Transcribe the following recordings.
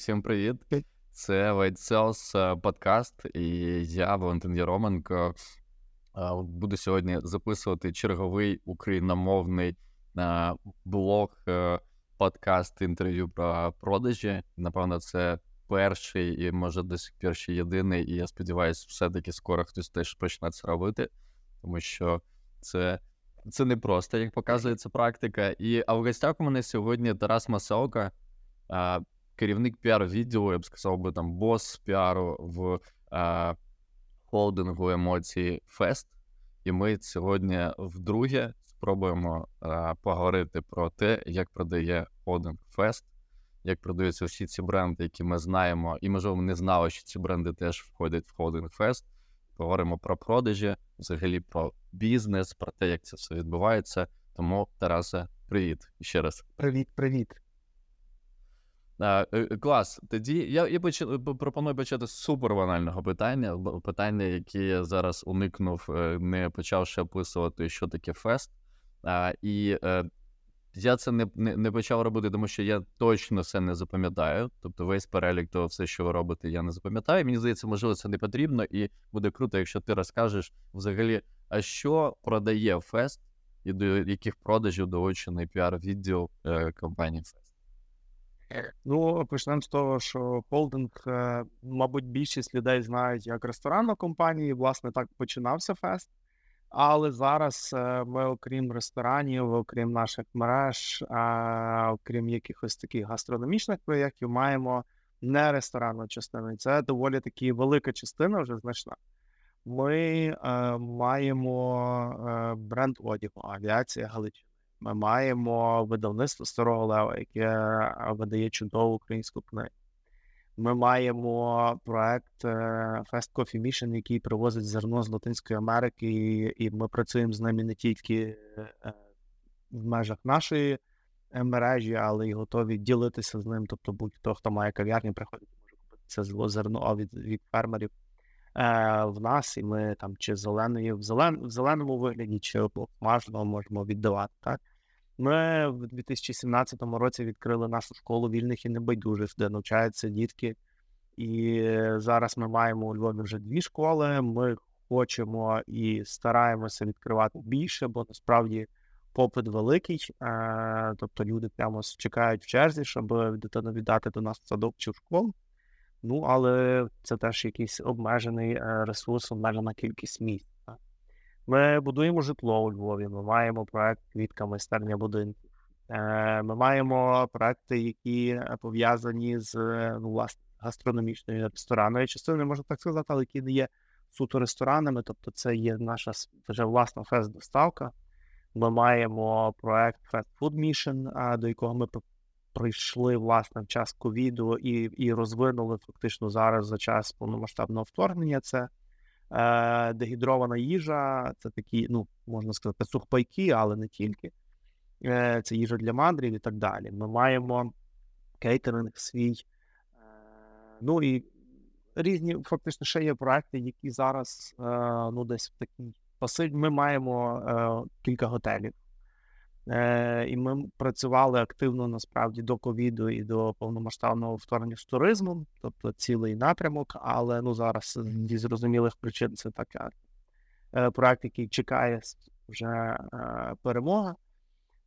Всім привіт! Це White Sales подкаст, і я, Валентин Яроменко, буду сьогодні записувати черговий україномовний блог, е, подкаст інтерв'ю про продажі. Напевно, це перший і може до сих пір ще єдиний. І я сподіваюся, все-таки скоро хтось теж почне це робити, тому що це. Це не просто, як показує ця практика. І а в гостях у мене сьогодні Тарас Маселка, керівник піар-відділу, я б сказав би там бос піару в а, холдингу емоцій Фест. І ми сьогодні вдруге спробуємо а, поговорити про те, як продає холдинг Фест, як продаються всі ці бренди, які ми знаємо, і можливо ми не знали, що ці бренди теж входять в холдинг Фест. Поговоримо про продажі, взагалі про бізнес, про те, як це все відбувається. Тому, Тарасе, привіт ще раз. Привіт, привіт. А, е, Клас. Тоді я я поч... пропоную почати з супербанального питання. Питання, яке я зараз уникнув, е, не почавши описувати, що таке фест. А, І е, я це не, не не, почав робити, тому що я точно все не запам'ятаю. Тобто, весь перелік того, все, що ви робите, я не запам'ятаю. Мені здається, можливо, це не потрібно, і буде круто, якщо ти розкажеш взагалі, а що продає фест і до яких продажів долучений піар-відділ е, компанії Фест. Ну, почнемо з того, що холдинг, е, мабуть, більшість людей знають як ресторанну компанію. Власне, так починався фест. Але зараз е, ми, окрім ресторанів, окрім наших мереж, окрім якихось таких гастрономічних проєктів, маємо не ресторанну частину. Це доволі таки велика частина, вже значна. Ми е, маємо бренд одягу, авіація Галичина. Ми маємо видавництво Старого Лева, яке видає чудову українську книгу. Ми маємо проект е, Fast Coffee Mission, який привозить зерно з Латинської Америки, і ми працюємо з ними не тільки е, в межах нашої е, мережі, але й готові ділитися з ним. Тобто, будь-хто, хто має кав'ярні, приходить, може купити це зерно від від фермерів в нас, і ми там чи зеленої в зеленому вигляді, чи обмажено можемо віддавати. так. Ми в 2017 році відкрили нашу школу вільних і небайдужих, де навчаються дітки. І зараз ми маємо у Львові вже дві школи. Ми хочемо і стараємося відкривати більше, бо насправді попит великий. Тобто люди прямо чекають в черзі, щоб дитину віддати до нас в садок чи в школу. Ну, але це теж якийсь обмежений е, ресурс, обмежена кількість місць. Ми будуємо житло у Львові, ми маємо проект квітка майстерня будинків. Е, ми маємо проекти, які е, пов'язані з ну, власне гастрономічною ресторанною частиною, можна так сказати, але які не є суто ресторанами. Тобто, це є наша вже власна фест-доставка. Ми маємо проект Fast Food Mission, до якого ми прийшли власне в час ковіду і і розвинули фактично зараз за час повномасштабного вторгнення. Це Е, Дегідрована їжа це такі, ну, можна сказати, сухпайки, але не тільки. Е, Це їжа для мандрів і так далі. Ми маємо кейтеринг свій. Е, ну і різні, фактично, ще є проекти, які зараз ну, десь в такій пасиві. Ми маємо кілька готелів. Е, І ми працювали активно насправді до ковіду і до повномасштабного вторгнення з туризмом, тобто цілий напрямок. Але ну зараз зі зрозумілих причин це така е, проект, який чекає вже е, перемога.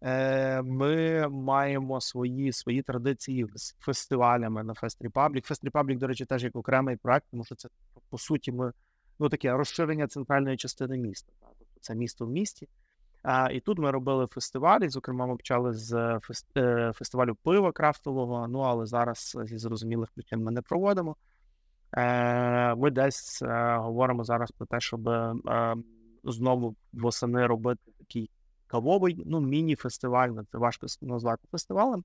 Е, Ми маємо свої свої традиції з фестивалями на Fest Republic. Fest Republic, до речі, теж як окремий проект, тому що це по суті ми ну таке розширення центральної частини міста. Тобто це місто в місті. А, І тут ми робили фестивалі. Зокрема, ми почали з е, фестивалю пива крафтового. Ну але зараз зі зрозумілих причин ми не проводимо. Е, ми десь е, говоримо зараз про те, щоб знову восени робити такий кавовий, ну, міні-фестиваль. Це важко назвати фестивалем.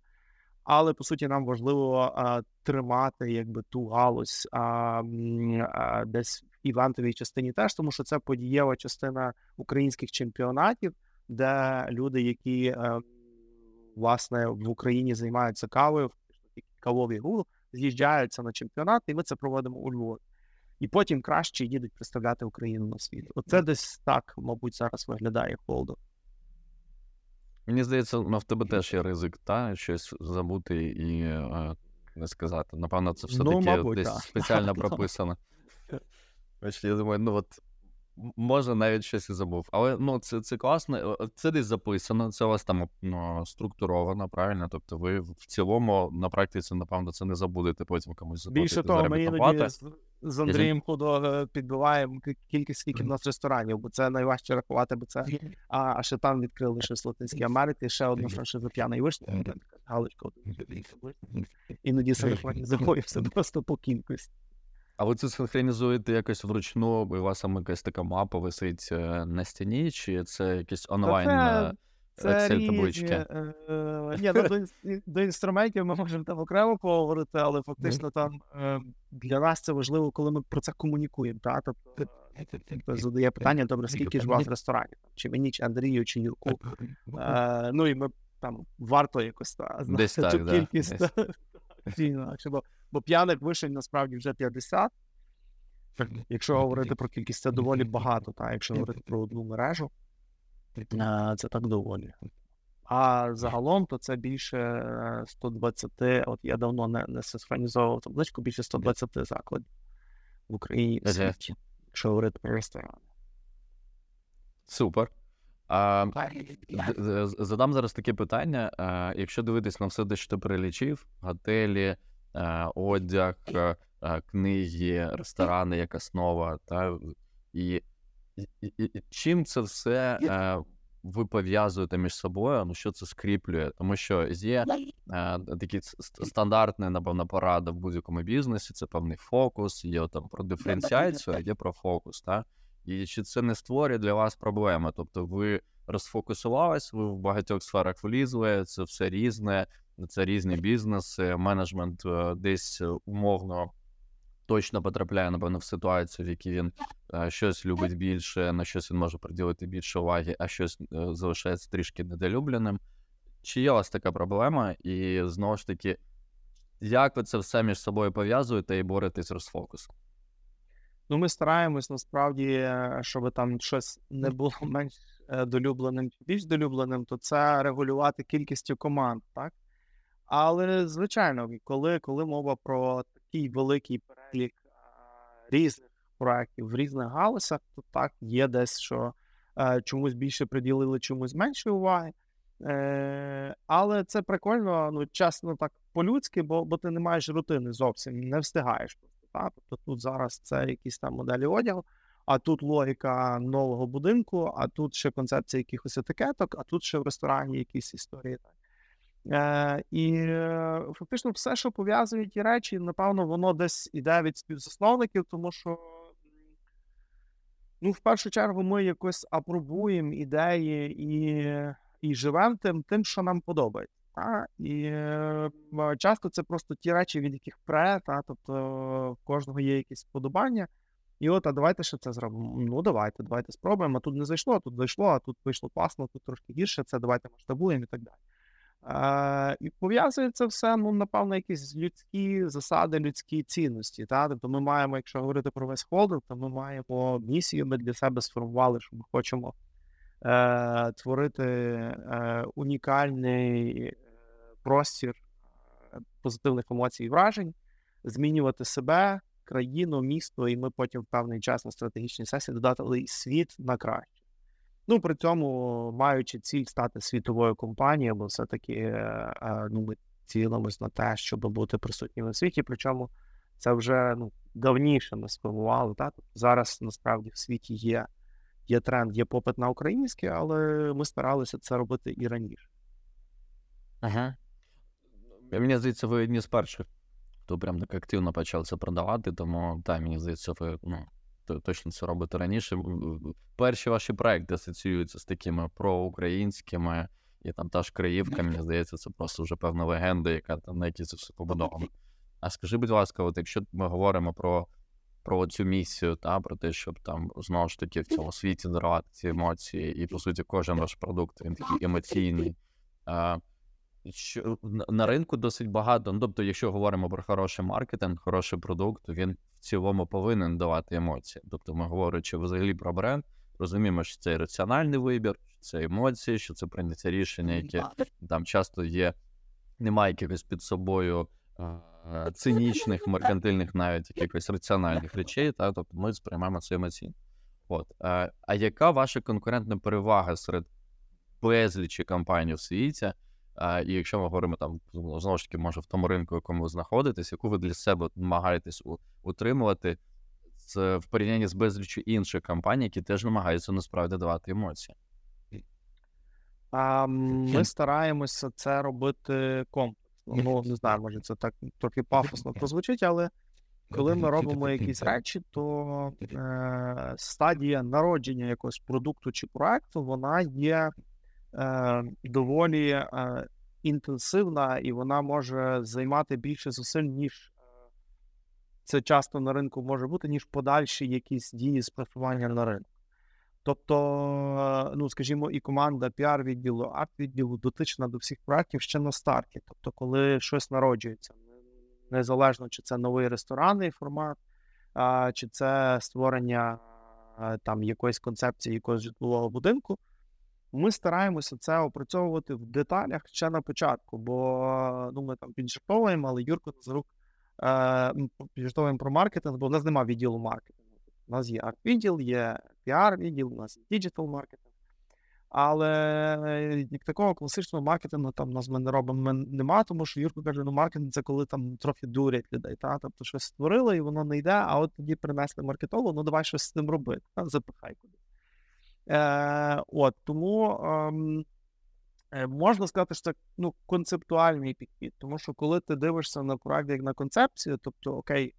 Але по суті нам важливо а, тримати якби ту галузь а, а, десь в івентовій частині теж, тому що це подієва частина українських чемпіонатів де люди, які е, власне в Україні займаються кавою, кавові гуру, з'їжджаються на чемпіонат, і ми це проводимо у Львові. І потім краще їдуть представляти Україну на світ. Оце десь так, мабуть, зараз виглядає холдо. Мені здається, ну, в тебе теж є ризик, та щось забути і е, не сказати. Напевно, це все Ну, таки мабуть, десь так. спеціально прописано. Бачите, я думаю, ну от може навіть щось і забув. Але ну це, це класно. е, Це десь записано, це у вас там ну, структуровано, правильно? Тобто, ви в цілому на практиці, напевно, це не забудете потім комусь заплатити. Більше того, ми іноді з, з Андрієм Худо е, підбиваємо кількість, скільки в нас ресторанів, бо це найважче рахувати, бо це. А, а ще там відкрили щось в Латинській Америці, ще одну франшизу п'яний вишня, галочка. Іноді синхронізуємося просто по кількості. А ви це синхронізуєте якось вручну, і у вас там якась така мапа висить е, на стіні, чи це якісь онлайн е, різні, е, ні, ну, до, до інструментів ми можемо там окремо поговорити, але фактично там е, для нас це важливо, коли ми про це комунікуємо. Та? Тобто, хтось задає питання, добре, скільки ж у вас ресторанів? Чи мені, чи Андрію, чи Юрку? Ну і ми там варто якось та, знати цю кількість. десь. Інакше, бо, бо п'яних вишень насправді вже 50. Якщо говорити про кількість, це доволі багато. Та? Якщо говорити про одну мережу, е, це так доволі. А загалом то це більше е, 120, от я давно не, не синхронізовував табличку, більше 120 закладів в Україні в світі, якщо говорити про ресторани. Супер. Задам зараз таке питання. Якщо дивитись на все, те, що ти перелічив, готелі, одяг, а, а, книги, ресторани як основа, та, і, і, і, чим це все ви пов'язуєте між собою, ну що це скріплює? Тому що є е, такі с- ст- стандартна, напевно, порада в будь-якому бізнесі, це певний фокус, є там про диференціацію, а є про фокус. Та? І чи це не створює для вас проблеми? Тобто ви розфокусувались, ви в багатьох сферах влізли, це все різне, це різні бізнеси, менеджмент е, десь умовно точно потрапляє, напевно, в ситуацію, в якій він е, щось любить більше, на щось він може приділити більше уваги, а щось е, залишається трішки недолюбленим. Чи є у вас така проблема? І знову ж таки, як ви це все між собою пов'язуєте і боретесь з розфокусом? Ну, ми стараємось насправді, е, щоб там щось не було менш е, долюбленим чи більш долюбленим, то це регулювати кількістю команд, так? Але, звичайно, коли, коли мова про такий великий перелік е, різних проєктів в різних галузях, то так, є десь, що чомусь більше приділили, чомусь менше уваги. Е, але це прикольно, ну, чесно, так по-людськи, бо, бо ти не маєш рутини зовсім, не встигаєш. Та? Тобто тут зараз це якісь там моделі одягу, а тут логіка нового будинку, а тут ще концепція якихось етикеток, а тут ще в ресторані якісь історії. Е, і е, фактично все, що пов'язує ті речі, напевно, воно десь іде від співзасновників, тому що. Ну, в першу чергу, ми якось апробуємо ідеї і, і живемо тим, тим, що нам подобається. І е, часто це просто ті речі, від яких пре, та? тобто в кожного є якісь вподобання. І от, а давайте ще це зробимо. Ну, давайте, давайте спробуємо. А тут не зайшло, а тут зайшло, а тут вийшло класно, тут трошки гірше, це давайте масштабуємо і так далі. Е, і пов'язує це все, ну, напевно, якісь людські засади, людські цінності. Та? Тобто ми маємо, якщо говорити про весь холдинг, то ми маємо місію, ми для себе сформували, що ми хочемо е, творити е, унікальний простір е, позитивних емоцій і вражень, змінювати себе, країну, місто, і ми потім в певний час на стратегічній сесії додати світ на краще. Ну, при цьому маючи ціль стати світовою компанією, бо все-таки е, е, ну, ми цілимось на те, щоб бути присутніми в світі. Причому це вже ну, давніше ми? Тобто зараз насправді в світі є, є тренд, є попит на українське, але ми старалися це робити і раніше. Ага. Мені здається, ви одні з перших, хто прям так активно почав це продавати, тому так, мені здається, ви ну, точно це робите раніше. Перші ваші проекти асоціюються з такими проукраїнськими, і там та ж Криївка, мені здається, це просто вже певна легенда, яка там на якій це все побудовано. А скажи, будь ласка, от якщо ми говоримо про, про цю місію, та, про те, щоб там знову ж таки в цьому світі дарувати ці емоції, і по суті, кожен ваш продукт він такий емоційний. Що на- ринку досить багато. Ну, тобто, якщо говоримо про хороший маркетинг, хороший продукт, то він в цілому повинен давати емоції. Тобто, ми говорячи взагалі про бренд, розуміємо, що це раціональний вибір, що це емоції, що це прийняття рішення, яке там часто є, немає якихось під собою цинічних, меркантильних, навіть якихось раціональних речей, та тобто ми сприймаємо це емоційно. От. А яка ваша конкурентна перевага серед безлічі компаній в світі? А, І якщо ми говоримо там знову ж таки, може в тому ринку, в якому ви знаходитесь, яку ви для себе намагаєтесь утримувати з в порівнянні з безліччю інших компаній, які теж намагаються насправді давати емоції? А, Ми стараємося це робити комплексно. Ну, не знаю, може це так трохи пафосно прозвучить, але коли ми робимо якісь речі, то е, стадія народження якогось продукту чи проекту, вона є е, доволі е, інтенсивна і вона може займати більше зусиль, ніж е, це часто на ринку може бути, ніж подальші якісь дії з на ринку. Тобто, ну скажімо, і команда піар-відділу, арт-відділу дотична до всіх проєктів ще на старті. Тобто, коли щось народжується, незалежно чи це новий ресторанний формат, чи це створення там якоїсь концепції якогось житлового будинку, ми стараємося це опрацьовувати в деталях ще на початку, бо ну, ми там піджартовуємо, але Юрко Назарук е, піджартовуємо про маркетинг, бо в нас немає відділу маркетингу. У нас є арт-відділ, є піар-відділ, у нас є діджитал маркетинг. Але як такого класичного маркетингу там нас ми не робимо нема, тому що Юрко каже, ну маркетинг це коли там трохи дурять людей. Та? Тобто щось створили і воно не йде, а от тоді принесли маркетологу, ну давай щось з цим робити. Та? Запихай кудись. Е, От тому е, можна сказати, що це ну, концептуальний підхід, тому що коли ти дивишся на проект як на концепцію, тобто окей,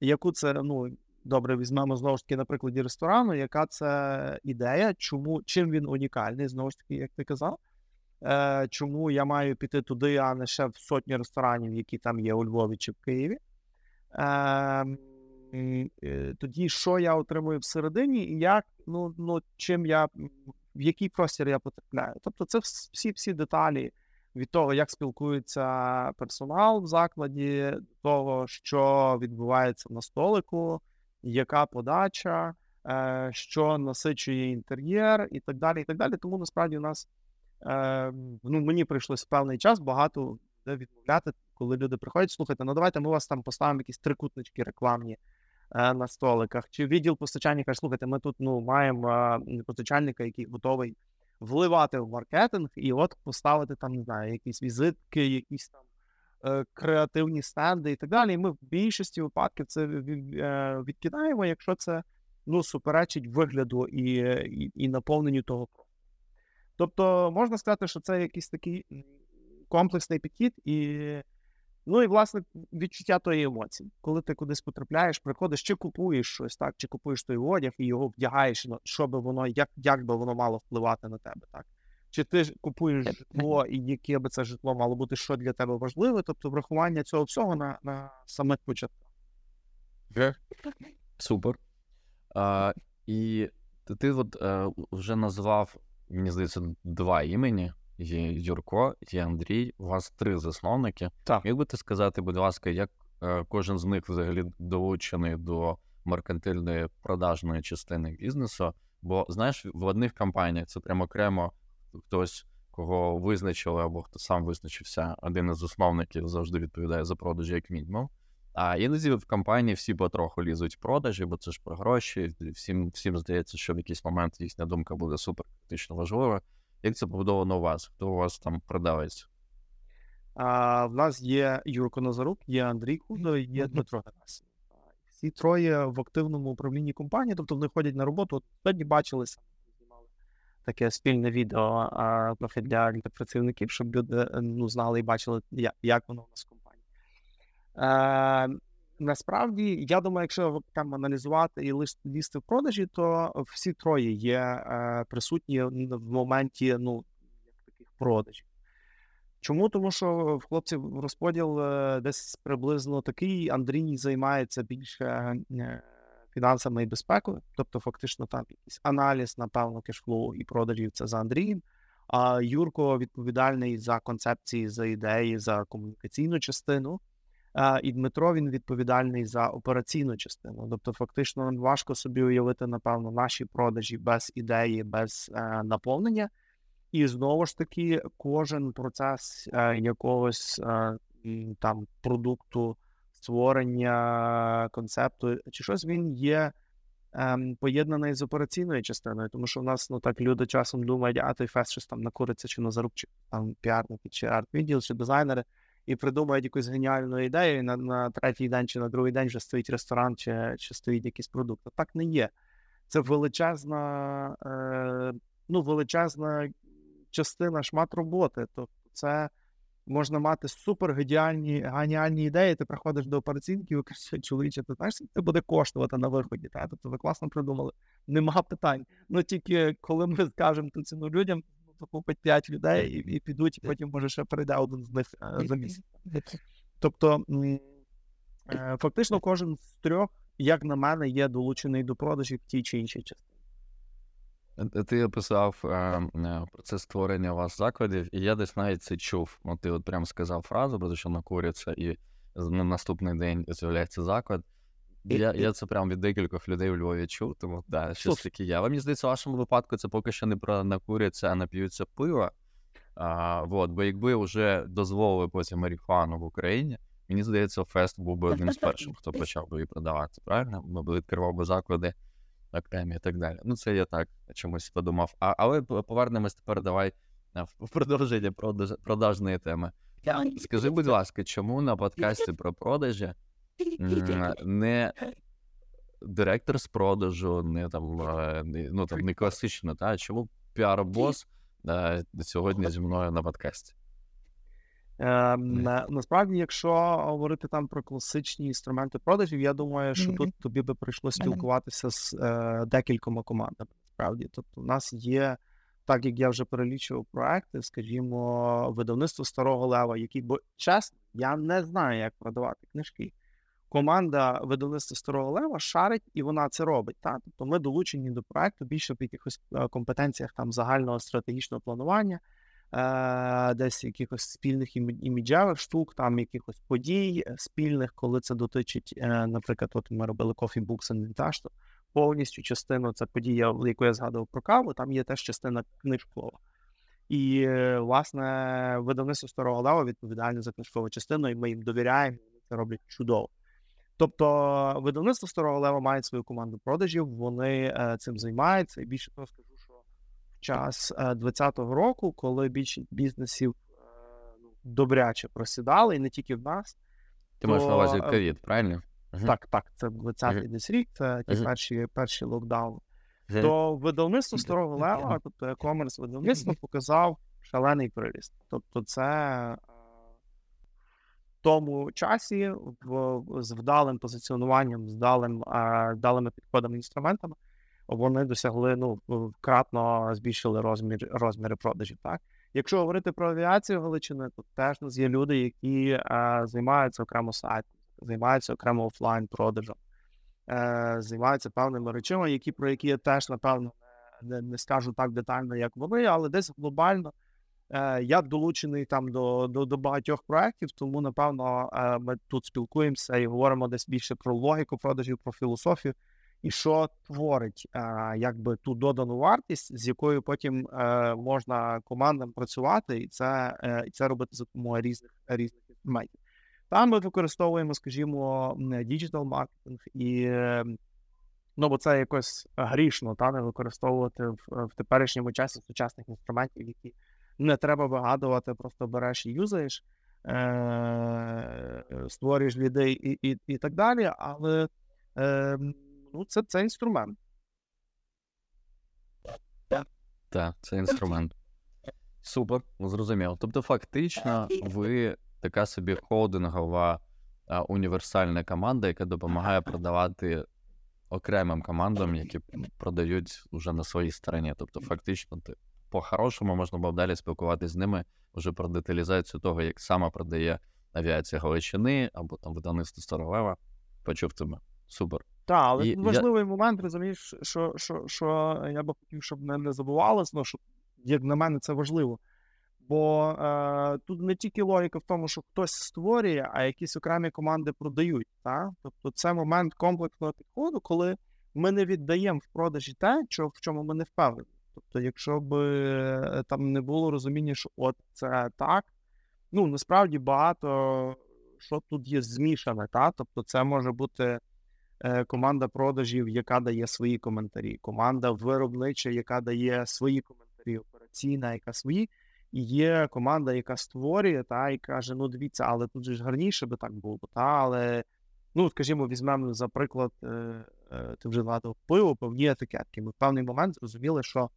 яку це ну добре візьмемо знову ж таки на прикладі ресторану, яка це ідея, чому чим він унікальний, знову ж таки, як ти казав. Е, Чому я маю піти туди, а не ще в сотні ресторанів, які там є у Львові чи в Києві? Е, Тоді що я отримую всередині, і як ну, ну чим я в який простір я потрапляю? Тобто, це всі всі деталі від того, як спілкується персонал в закладі, того, що відбувається на столику яка подача, е, що насичує інтер'єр і так далі. і так далі. Тому насправді у нас е, ну, мені прийшлось певний час багато де відмовляти, коли люди приходять, слухайте, ну давайте ми вас там поставимо якісь трикутнички рекламні е, на столиках. Чи відділ постачання каже, слухайте, ми тут ну, маємо постачальника, який готовий вливати в маркетинг, і от поставити там, не знаю, якісь візитки, якісь там. Е, креативні стенди і так далі. І ми в більшості випадків це е, відкидаємо, якщо це ну, суперечить вигляду і, і, і наповненню того Тобто можна сказати, що це якийсь такий комплексний підхід, і ну і власне відчуття тої емоції. Коли ти кудись потрапляєш, приходиш, чи купуєш щось, так, чи купуєш той одяг і його вдягаєш, що би воно, як як би воно мало впливати на тебе. так. Чи ти купуєш житло, і яке би це житло мало бути, що для тебе важливе, тобто врахування цього всього на на самих початках. Супер. А, І ти, ти от а, е, вже назвав, мені здається, два імені: є Юрко, є Андрій. У вас три засновники. Так. Міг би ти сказати, будь ласка, як е, кожен з них взагалі долучений до меркантильної продажної частини бізнесу? Бо знаєш, в одних компаніях це прямо окремо хтось, кого визначили, або хто сам визначився, один із засновників завжди відповідає за продажі, як мінімум. А іноді в компанії всі потроху лізуть в продажі, бо це ж про гроші. Всім всім здається, що в якийсь момент їхня думка буде супер критично важлива. Як це побудовано у вас? Хто у вас там продавець? А, В нас є Юрко Назарук, є Андрій Кудо, є Дмитро Герасимов. Всі троє в активному управлінні компанії, тобто вони ходять на роботу. От сьогодні бачилися таке спільне відео а, трохи для, для працівників, щоб люди е, ну, знали і бачили, як, як воно у нас в компанії. Насправді, я думаю, якщо там аналізувати і лізти в продажі, то всі троє є е, присутні в моменті ну, таких продажів. Чому? Тому що в хлопців розподіл е, десь приблизно такий. Андрій займається більше е, фінансами і безпекою, тобто, фактично, там якийсь аналіз, напевно, кешфлоу і продажів це за Андрієм. А Юрко відповідальний за концепції, за ідеї, за комунікаційну частину. І Дмитро він відповідальний за операційну частину. Тобто, фактично, важко собі уявити, напевно, наші продажі без ідеї, без е, наповнення. І знову ж таки, кожен процес е, якогось е, там продукту, створення концепту чи щось, він є ем, поєднаний з операційною частиною, тому що в нас ну так люди часом думають, а той фест щось там накуриться чи на зарубчик, там піарники, чи арт-відділ, чи дизайнери, і придумають якусь геніальну ідею, і на на третій день чи на другий день вже стоїть ресторан, чи чи стоїть якийсь продукт. Так не є. Це величезна, е, ну, величезна частина шмат роботи. Тобто, це можна мати супер геніальні ідеї. Ти приходиш до операційників і кажеш, чоловіче, ти знаєш, це буде коштувати на виході. Та? Тобто ви класно придумали. Нема питань. Ну тільки коли ми скажемо ту ціну людям, купить 5 людей і, і підуть, і потім може ще перейде один з них е, за місяць. Тобто е, фактично кожен з трьох, як на мене, є долучений до продажів в тій чи іншій частині. Е, ти описав е, е, процес створення у вас закладів, і я десь навіть це чув. Ну, ти от прямо сказав фразу, про те, що накурюється, і на наступний день з'являється заклад. Я я це прямо від декількох людей у Львові чув, тому да, щось таке є. Але мені здається, в вашому випадку це поки що не про накуряться, а нап'ються пиво. А, вот, Бо якби вже дозволили потім марихуану в Україні, мені здається, Фест був би одним з перших, хто почав би її продавати. Правильно? Ми відкривав би заклади окремі і так далі. Ну, це я так чомусь подумав. А, Але повернемось тепер давай в продовження продаж, продажної теми. Скажи, будь ласка, чому на подкасті про продажі не директор з продажу, не там ну там не класично, та чому піар-бос сьогодні зі мною на подкасті? Е, Насправді, якщо говорити там про класичні інструменти продажів, я думаю, що тут тобі би прийшлося спілкуватися з е, декількома командами. Насправді, тобто, у нас є, так як я вже перелічував проекти, скажімо, видавництво старого лева, які, бо чесно, я не знаю, як продавати книжки. Команда видавництва старого лева шарить і вона це робить. Та? Тобто ми долучені до проекту більше в якихось е, компетенціях там загального стратегічного планування. Е, десь якихось спільних іміджевих штук, там якихось подій е, спільних, коли це дотичить, е, наприклад, от ми робили Coffee Books and Vintage, то повністю частину це подія, яку я згадував про каву, там є теж частина книжкова. І, власне, видавництво старого лева відповідальне за книжкову частину, і ми їм довіряємо, вони це роблять чудово. Тобто, видавництво старого лева має свою команду продажів, вони цим займаються, і більше того скажу що в час 2020 е, року, коли більшість бізнесів е, ну, добряче просідали, і не тільки в нас. Ти то... маєш на увазі е, ковід, правильно? Так, так, це 20-й десь рік, це ті перші перші локдауни. То видавництво старого лева, тобто e-commerce видавництво, показав шалений приріст. Тобто, це тому часі в, з вдалим позиціонуванням, з вдалим, вдалими підходами інструментами вони досягли ну кратно збільшили розмір розміри продажів. Так, якщо говорити про авіацію Галичини, то теж нас є люди, які займаються окремо сайтом, займаються окремо офлайн продажем, е, займаються певними речами, які про які я теж напевно не, не скажу так детально, як вони, але десь глобально. Е, я долучений там до до, до багатьох проєктів, тому напевно е, ми тут спілкуємося і говоримо десь більше про логіку продажів, про філософію і що творить якби ту додану вартість, з якою потім е, можна командам працювати, і це е, і це робити за допомогою різних різних інструментів. Там ми використовуємо, скажімо, digital маркетинг і. Ну, бо це якось грішно, та не використовувати в, в теперішньому часі сучасних інструментів, які не треба вигадувати, просто береш і юзаєш, е- створюєш людей і і, і так далі. Але е- ну, це це інструмент. Так, це інструмент. Супер, зрозуміло. Тобто, фактично, ви така собі холдингова а, універсальна команда, яка допомагає продавати окремим командам, які продають вже на своїй стороні. Тобто, фактично, ти по-хорошому можна було далі спілкуватися з ними вже про деталізацію того, як саме продає авіація Галичини або там видавництво Старолева. Почув тебе. Супер. Так, але і важливий я... момент, розумієш, що що, що я би хотів, щоб не, не забувалось, ну, що, як на мене, це важливо. Бо е, тут не тільки логіка в тому, що хтось створює, а якісь окремі команди продають. Так? Тобто це момент комплексного підходу, коли ми не віддаємо в продажі те, що, в чому ми не впевнені. Тобто, якщо б е, там не було розуміння, що от це так, ну насправді багато що тут є змішане. Та? Тобто, це може бути е, команда продажів, яка дає свої коментарі, команда виробнича, яка дає свої коментарі, операційна, яка свої. І є команда, яка створює, та і каже: ну дивіться, але тут же ж гарніше би так було. Та, але, ну, скажімо, візьмемо, за приклад, е, ти вже згадував пиво, певні етикетки. Ми в певний момент зрозуміли, що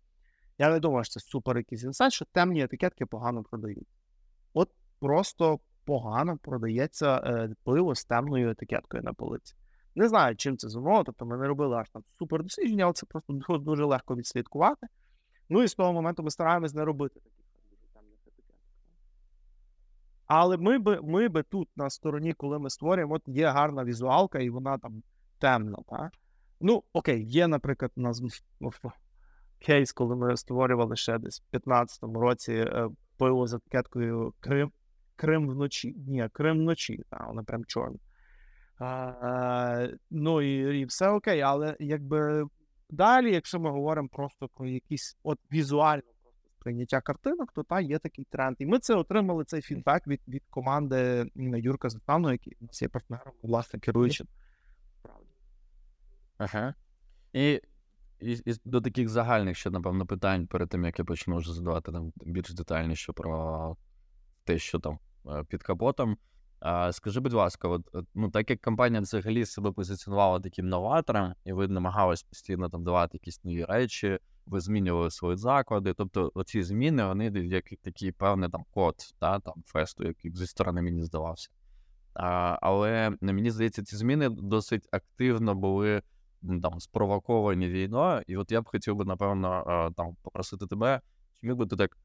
я не думаю, що це супер якийсь інсайт, що темні етикетки погано продають. От просто погано продається е, пиво з темною етикеткою на полиці. Не знаю, чим це зумовлено, тобто ми не робили аж там супер дослідження, але це просто дуже легко відслідкувати. Ну і з того моменту ми стараємось не робити таких темних етикеток. Але ми би ми би тут на стороні, коли ми створюємо, от є гарна візуалка, і вона там темна. Так? Ну, окей, є, наприклад, у нас кейс, коли ми створювали ще десь в 2015 році е, пиво з етикеткою Крим. Крим вночі. Ні, Крим вночі, та, вона прям чорна. А, Ну і і все окей, але якби далі, якщо ми говоримо просто про якісь от візуально просто сприйняття картинок, то та є такий тренд. І ми це отримали цей фідбек від від команди Юрка Затану, який нас є партнером, власне, керуючим. Ага. І і, і до таких загальних ще, напевно, питань перед тим, як я почну вже задавати там більш детальніше про те, що там е, під капотом. А, Скажи, будь ласка, от, ну так як компанія взагалі себе позиціонувала таким новатором, і ви намагалися постійно там давати якісь нові речі, ви змінювали свої заклади. Тобто, оці зміни, вони як такий певний там код та, там фесту, який зі сторони мені здавався. А, Але мені здається, ці зміни досить активно були там спровоковані війною. І от я б хотів би, напевно, там попросити тебе, чи міг би ти так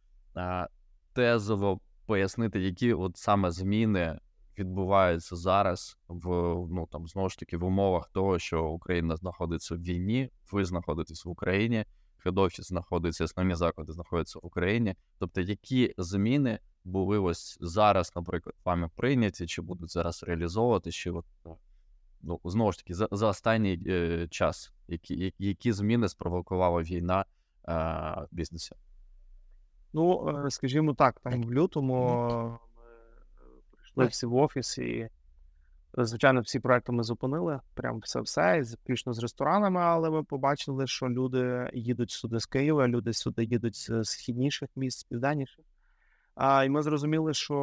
тезово пояснити, які от саме зміни відбуваються зараз в ну там знову ж таки в умовах того, що Україна знаходиться в війні, ви знаходитесь в Україні, хедофіс знаходиться, основні заклади знаходяться в Україні. Тобто, які зміни були ось зараз, наприклад, вами прийняті, чи будуть зараз реалізовувати, чи от ну знову ж таки за за останній е, час, які які зміни спровокувала війна е, в бізнесі? Ну, е, скажімо так, там в лютому ми прийшли всі в офіс, і, звичайно, всі проекти ми зупинили. Прям все-все, включно з ресторанами, але ми побачили, що люди їдуть сюди з Києва, люди сюди їдуть з східніших міст, з південніших. А, І ми зрозуміли, що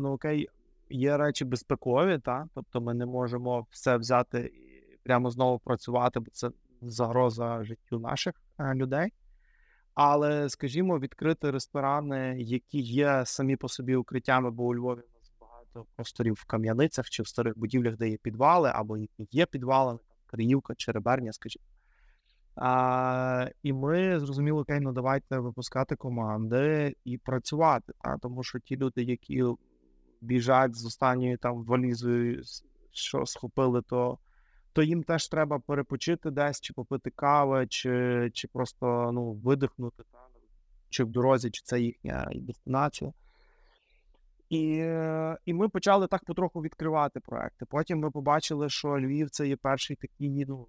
ну окей, є речі безпекові, та? тобто ми не можемо все взяти і прямо знову працювати, бо це загроза життю наших е, людей. Але, скажімо, відкрити ресторани, які є самі по собі укриттями, бо у Львові у нас багато просторів в кам'яницях чи в старих будівлях, де є підвали, або є підвали, Криївка, Череберня, скажімо. А, І ми зрозуміли, окей, ну давайте випускати команди і працювати. Та? Тому що ті люди, які біжать з останньою там валізою, що схопили, то то їм теж треба перепочити десь, чи попити кави, чи чи просто ну, видихнути, чи в дорозі, чи це їхня дестинація. І і ми почали так потроху відкривати проекти. Потім ми побачили, що Львів це є перший такий ну,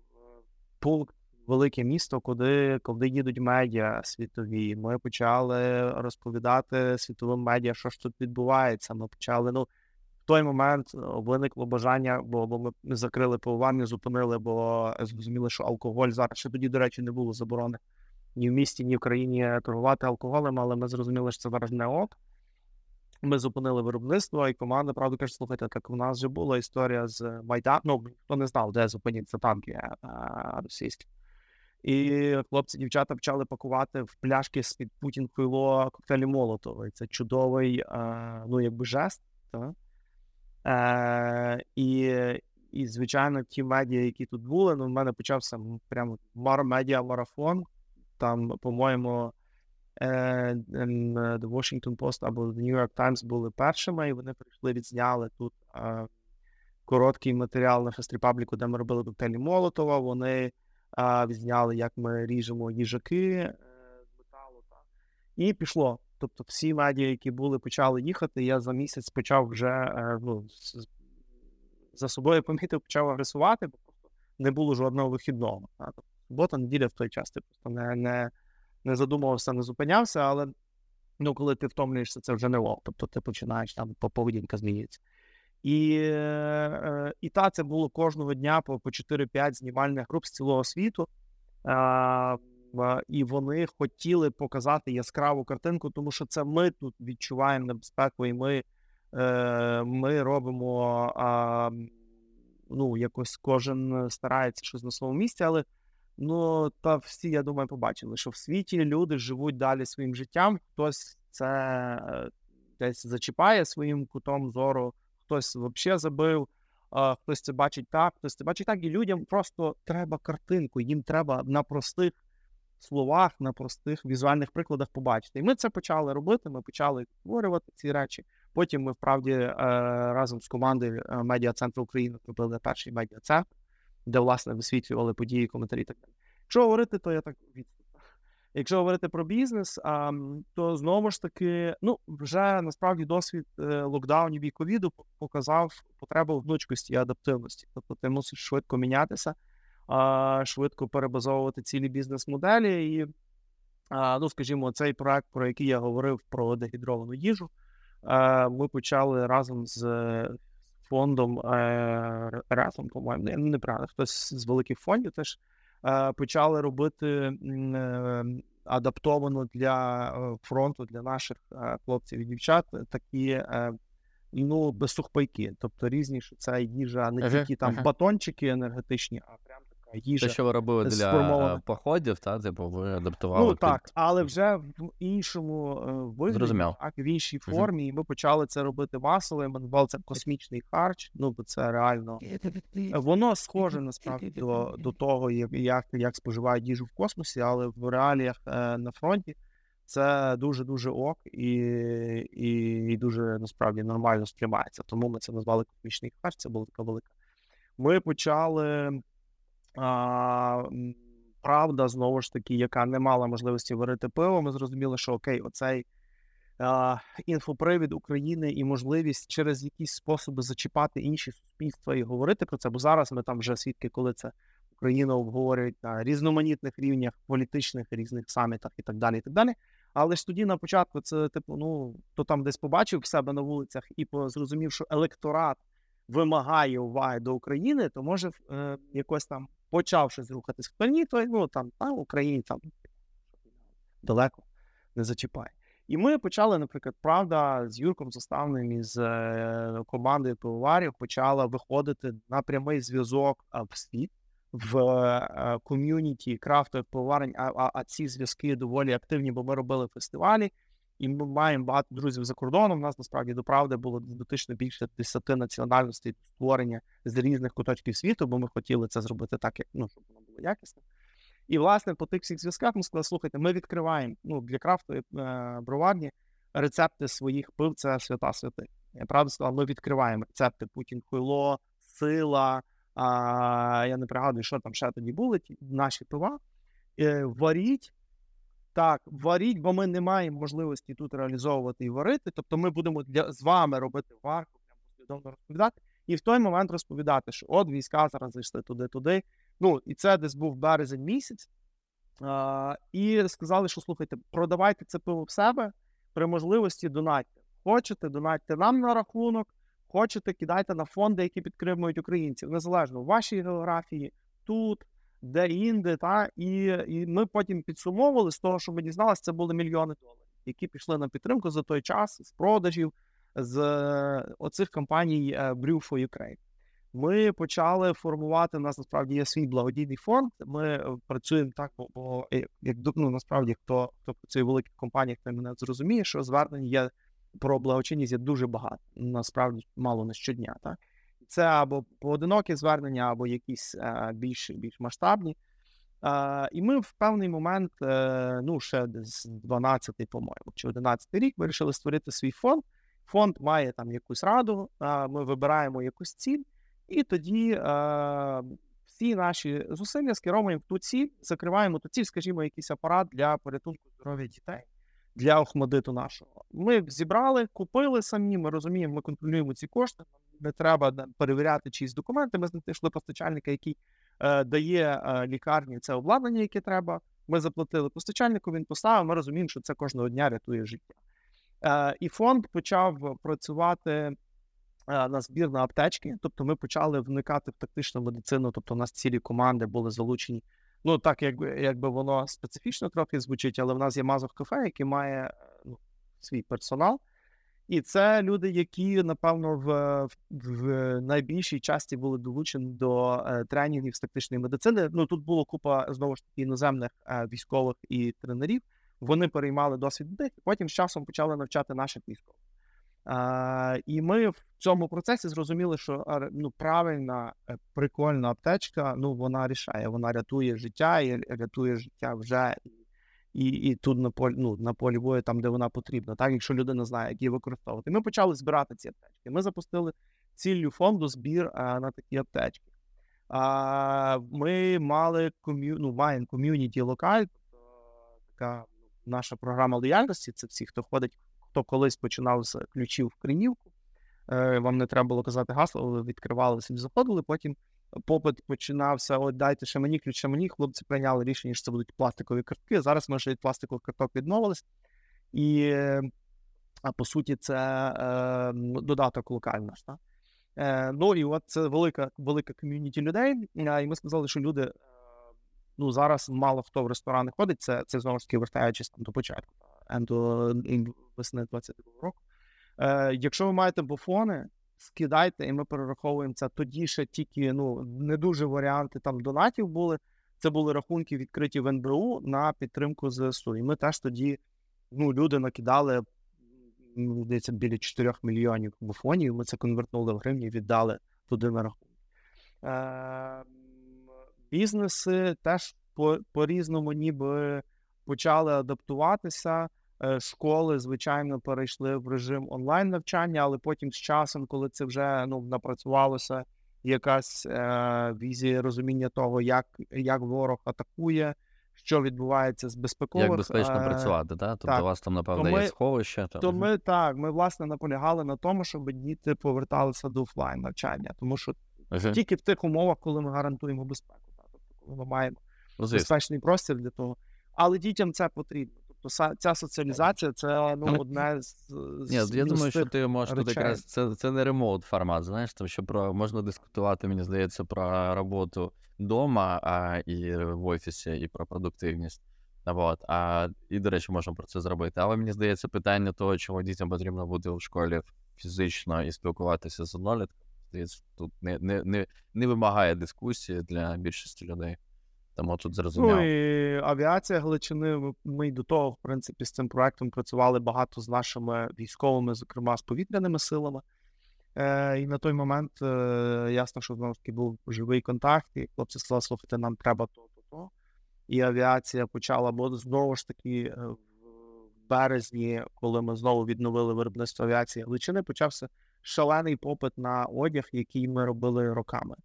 пункт, велике місто, куди куди їдуть медіа світові. Ми почали розповідати світовим медіа, що ж тут відбувається. Ми почали. ну, в той момент е, виникло бажання, бо бо ми закрили пивоварню, зупинили, бо зрозуміли, що алкоголь зараз ще тоді, до речі, не було заборони ні в місті, ні в країні торгувати алкоголем, але ми зрозуміли, що це зараз не ок. Ми зупинили виробництво, і команда, правда, каже, слухайте, так у нас вже була історія з Майданом. Ну, хто не знав, де зупиняться танки е, російські. І хлопці, дівчата почали пакувати в пляшки з під Путін хуйло коктейлі Молотова. І Це чудовий, ну якби жест. Так? Е, І, і, звичайно, ті медіа, які тут були, ну, в мене почався прямо медіа марафон. Там, по-моєму, е, The Washington Post або The New York Times були першими, і вони прийшли, відзняли тут е, короткий матеріал на Fest Republic, де ми робили коктейлі Молотова. Вони відзняли, як ми ріжемо їжаки е, з металу. Та. І пішло. Тобто всі медіа, які були, почали їхати. Я за місяць почав вже е, ну, за собою помітив, почав агресувати, бо просто не було жодного вихідного. Тобто, субота, неділя в той час ти просто не не, не задумувався, не зупинявся, але Ну, коли ти втомлюєшся, це вже не лов. Тобто ти починаєш там по поведінка змінюється. І е, і та це було кожного дня по по 4-5 знімальних груп з цілого світу. І вони хотіли показати яскраву картинку, тому що це ми тут відчуваємо небезпеку, і ми е, ми робимо ну, якось кожен старається щось на своєму місці, але ну та всі, я думаю, побачили, що в світі люди живуть далі своїм життям. Хтось це е, десь зачіпає своїм кутом зору, хтось взагалі забив. Хтось це бачить так, хтось це бачить так, і людям просто треба картинку, їм треба на простих словах, на простих візуальних прикладах побачити. І ми це почали робити. Ми почали створювати ці речі. Потім ми вправді е, разом з командою е, медіа центру України зробили перший медіа центр, де власне висвітлювали події, коментарі. і Так далі. Якщо говорити, то я так відступ. Якщо говорити про бізнес, то знову ж таки, ну вже насправді досвід е, локдаунів і ковіду показав потребу гнучкості і адаптивності. Тобто ти мусиш швидко мінятися, швидко перебазовувати цілі бізнес-моделі. І, ну, скажімо, цей проект, про який я говорив про дегідровану їжу, ми почали разом з фондом е, разом, по-моєму, я не правда, хтось з великих фондів теж почали робити адаптовано для е, фронту, для наших е, хлопців і дівчат такі. Ну, безсухпайки, тобто різні, що це їжа не тільки там батончики енергетичні, а їжа. Те, що ви робили для сформована. походів, та типу ви адаптували. Ну так, під... але вже в іншому вигляді, так, в іншій формі, uh-huh. і ми почали це робити масово. і Ми назвали це космічний харч. Ну бо це реально воно схоже насправді до до того, як як, як споживають їжу в космосі, але в реаліях е, на фронті. Це дуже дуже ок і і, і дуже насправді нормально сприймається. Тому ми це назвали космічний харч. Це була така велика. Ми почали а, Правда, знову ж таки, яка не мала можливості варити пиво, ми зрозуміли, що окей, оцей а, інфопривід України і можливість через якісь способи зачіпати інші суспільства і говорити про це. Бо зараз ми там вже свідки, коли це Україна обговорюють на різноманітних рівнях, політичних різних самітах і так далі. і так далі. Але ж тоді на початку це типу, ну то там десь побачив себе на вулицях і зрозумів, що електорат вимагає уваги до України, то може е, якось там почав щось рухатись. Хто ні, то ну там а Україні там далеко не зачіпає. І ми почали, наприклад, правда, з Юрком Заставним із е, командою пивоварів почала виходити на прямий зв'язок в світ в е, ком'юніті крафтових пивоварень. А, а, а ці зв'язки доволі активні, бо ми робили фестивалі. І ми маємо багато друзів за кордоном. У нас насправді до правди було дотично більше 10 національностей створення з різних куточків світу, бо ми хотіли це зробити так, як ну, щоб воно було якісно. І, власне, по тих всіх зв'язках ми сказали, слухайте, ми відкриваємо ну, для крафтової е, броварні рецепти своїх пив, це свята святи. Я правда сказав, ми відкриваємо рецепти Путін Хуйло, Сила. А, Я не пригадую, що там ще тоді були, наші пива. Е, варіть так, варіть, бо ми не маємо можливості тут реалізовувати і варити. Тобто ми будемо для з вами робити варку, прям послідовно розповідати, і в той момент розповідати, що от війська зараз зайшли туди-туди. Ну, і це десь був березень місяць. А, І сказали, що слухайте, продавайте це пиво в себе при можливості донатьте. Хочете, донатьте нам на рахунок, хочете, кидайте на фонди, які підтримують українців, незалежно в вашій географії, тут де інде, та і і ми потім підсумовували з того, що ми дізналися, це були мільйони доларів, які пішли на підтримку за той час з продажів з е, оцих компаній е, Brew for Ukraine. Ми почали формувати. У нас насправді є свій благодійний фонд. Ми е, працюємо так, бо, як ну, насправді хто хто працює в великих компаніях, той мене зрозуміє, що звернень є про благочинність є дуже багато. Насправді мало не щодня. Так це або поодинокі звернення, або якісь е, більш більш масштабні. Е, і ми в певний момент, е, ну ще десь 12-й, по-моєму, чи 11-й рік вирішили створити свій фонд. Фонд має там якусь раду, ми вибираємо якусь ціль, і тоді всі наші зусилля скеровуємо в ту ціль, закриваємо ту ціль, скажімо, якийсь апарат для порятунку здоров'я дітей для Охмадиту нашого. Ми зібрали, купили самі. Ми розуміємо, ми контролюємо ці кошти не треба перевіряти чиїсь документи. Ми знайшли постачальника, який е, дає е, лікарні це обладнання, яке треба. Ми заплатили постачальнику, він поставив. Ми розуміємо, що це кожного дня рятує життя. Е, І фонд почав працювати е, на збір на аптечки. Тобто, ми почали вникати в тактичну медицину. Тобто, у нас цілі команди були залучені. Ну так, якби якби воно специфічно трохи звучить, але в нас є Мазов кафе, який має ну, свій персонал. І це люди, які, напевно, в в найбільшій часті були долучені до е, тренінгів з тактичної медицини. Ну тут було купа знову ж таки іноземних е, військових і тренерів. Вони переймали досвід них, потім з часом почали навчати наших військових. Е, і ми в цьому процесі зрозуміли, що ну, правильна, прикольна аптечка, ну вона рішає, вона рятує життя і рятує життя вже і і тут на полі ну, на полі бою, там, де вона потрібна, так, якщо людина знає, як її використовувати. Ми почали збирати ці аптечки. Ми запустили ціллю фонду збір а, на такі аптечки. А, Ми мали ком'ю... ну, ком'юніті локаль, тобто така наша програма лояльності. Це всі, хто ходить, хто колись починав з ключів в Кринівку. Е, Вам не треба було казати гасло, ви відкривали собі, заходили, потім попит починався: от дайте ще мені ключ, мені. Хлопці прийняли рішення, що це будуть пластикові картки. Зараз ми вже від пластикових карток відмовились. І, а по суті, це е, додаток локальний. Е, Ну і от це велика велика ком'юніті людей. Е, і ми сказали, що люди ну зараз мало хто в ресторани ходить. Це це знову ж таки вертаючись там до початку до весни 22 року. Е, Якщо ви маєте буфони, скидайте, і ми перераховуємо це. Тоді ще тільки ну не дуже варіанти там донатів були. Це були рахунки відкриті в НБУ на підтримку ЗСУ. І ми теж тоді ну, люди накидали здається, біля 4 мільйонів буфонів. Ми це конвертнули в гривні і віддали туди на рахунок. Е, Бізнеси теж по, по-різному ніби почали адаптуватися. Е, школи, звичайно, перейшли в режим онлайн навчання, але потім з часом, коли це вже ну напрацювалося якась е, візія розуміння того, як як ворог атакує, що відбувається з безпекових... Як безпечно е, працювати, да? тобто так? у вас там, напевно, то є сховище. То, то ми так, ми власне наполягали на тому, щоб діти поверталися до офлайн навчання, тому що uh тільки в тих умовах, коли ми гарантуємо безпеку, так? тобто коли ми маємо ну, безпечний простір для того, але дітям це потрібно. Тобто ця соціалізація це ну, одне з. з Ні, Я думаю, що ти можеш тут якраз це це не ремоут формат, знаєш, тому що про можна дискутувати, мені здається, про роботу вдома а, і в офісі, і про продуктивність. Вот. А, І, до речі, можемо про це зробити. Але мені здається, питання того, чому дітям потрібно бути в школі фізично і спілкуватися з однолітком, здається, тут не, не, не, не вимагає дискусії для більшості людей. Тому тут зрозуміло. Ну і авіація Галичини. Ми й до того, в принципі, з цим проектом працювали багато з нашими військовими, зокрема з повітряними силами. Е, І на той момент е, ясно, що знову таки був живий контакт, і хлопці сказали, слухайте, нам треба то, то, то. І авіація почала, бо знову ж таки, е, в березні, коли ми знову відновили виробництво авіації Галичини, почався шалений попит на одяг, який ми робили роками.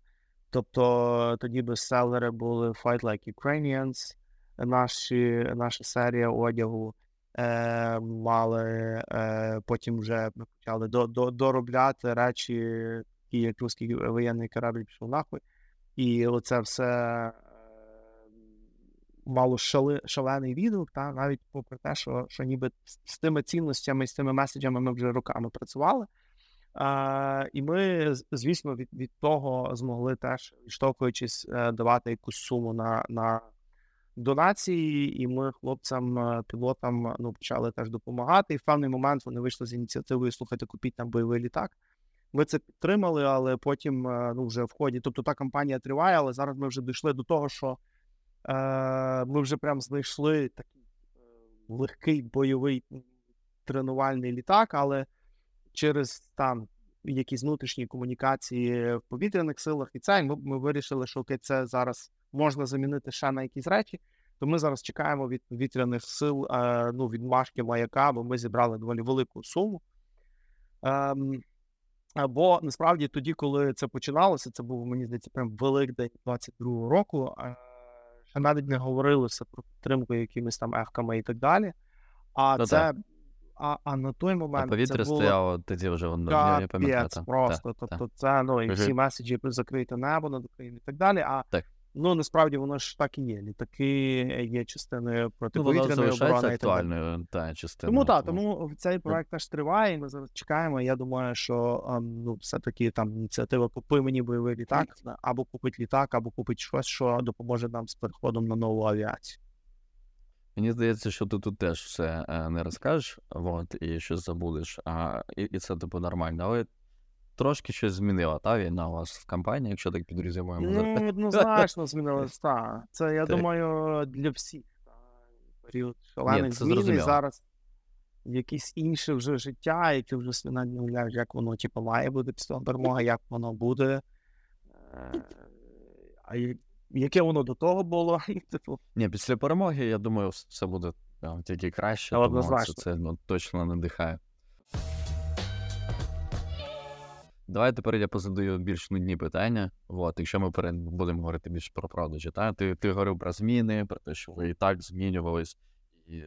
Тобто тоді бестселери були Fight Like Ukrainians, наші, наша серія одягу. Е, Мали е, потім вже ми почали до, до, доробляти речі, які як русський воєнний корабль пішов нахуй. І оце все е, мало шали, шалений відгук, та, навіть попри те, що що ніби з тими цінностями з тими меседжами ми вже роками працювали. А, І ми, звісно, від від того змогли теж, відштовхуючись, е, давати якусь суму на на донації, і ми хлопцям, е, пілотам ну, почали теж допомагати. І в певний момент вони вийшли з ініціативою Слухайте, купіть нам бойовий літак. Ми це підтримали, але потім е, ну, вже в ході. Тобто та кампанія триває, але зараз ми вже дійшли до того, що е, ми вже прям знайшли такий легкий бойовий тренувальний літак, але через там якісь внутрішні комунікації в повітряних силах, і це і ми, ми вирішили, що окей, це зараз можна замінити ще на якісь речі. То ми зараз чекаємо від повітряних сил, е, ну від машки маяка, бо ми зібрали доволі велику суму. Ем, Бо насправді тоді, коли це починалося, це був мені здається, прям великдень 22-го року. Е, ще навіть не говорилося про підтримку якимись там ехками і так далі. А Та це а а на той момент. А повітря це було... стояло тоді вже воно не пам'ятаю. Просто. Так, тобто, так. це ну і всі меседжі про закрите небо над Україною і так далі. А так. Ну насправді воно ж так і є. Літаки є частиною Ну, протиповітряної залишається оборони актуальною та частиною. Тому так, тому цей проект теж триває. і Ми зараз чекаємо. Я думаю, що ем, ну, все-таки там ініціатива купи мені бойовий літак, або купить літак, або купить щось, що допоможе нам з переходом на нову авіацію. Мені здається, що ти тут теж все не розкажеш, от, і щось забудеш, а, і, і це типу нормально. Але трошки щось змінила, та війна у вас в компанії, якщо так підрозуміємо. Ну, однозначно змінилось. Так. Це я Так. думаю для всіх. Період шалених змін, і зараз якесь інше вже життя, яке вже уявляєш, як воно типу, має бути після перемоги, як воно буде. Е, А яке воно до того було? Типу, Ні, після перемоги, я думаю, все буде е, тільки краще, тому це, це ну, точно надихає. Давай тепер я позадаю більш нудні питання. От, якщо ми пере... будемо говорити більш про правду, чи та? Ти, ти говорив про зміни, про те, що ви і так змінювались, і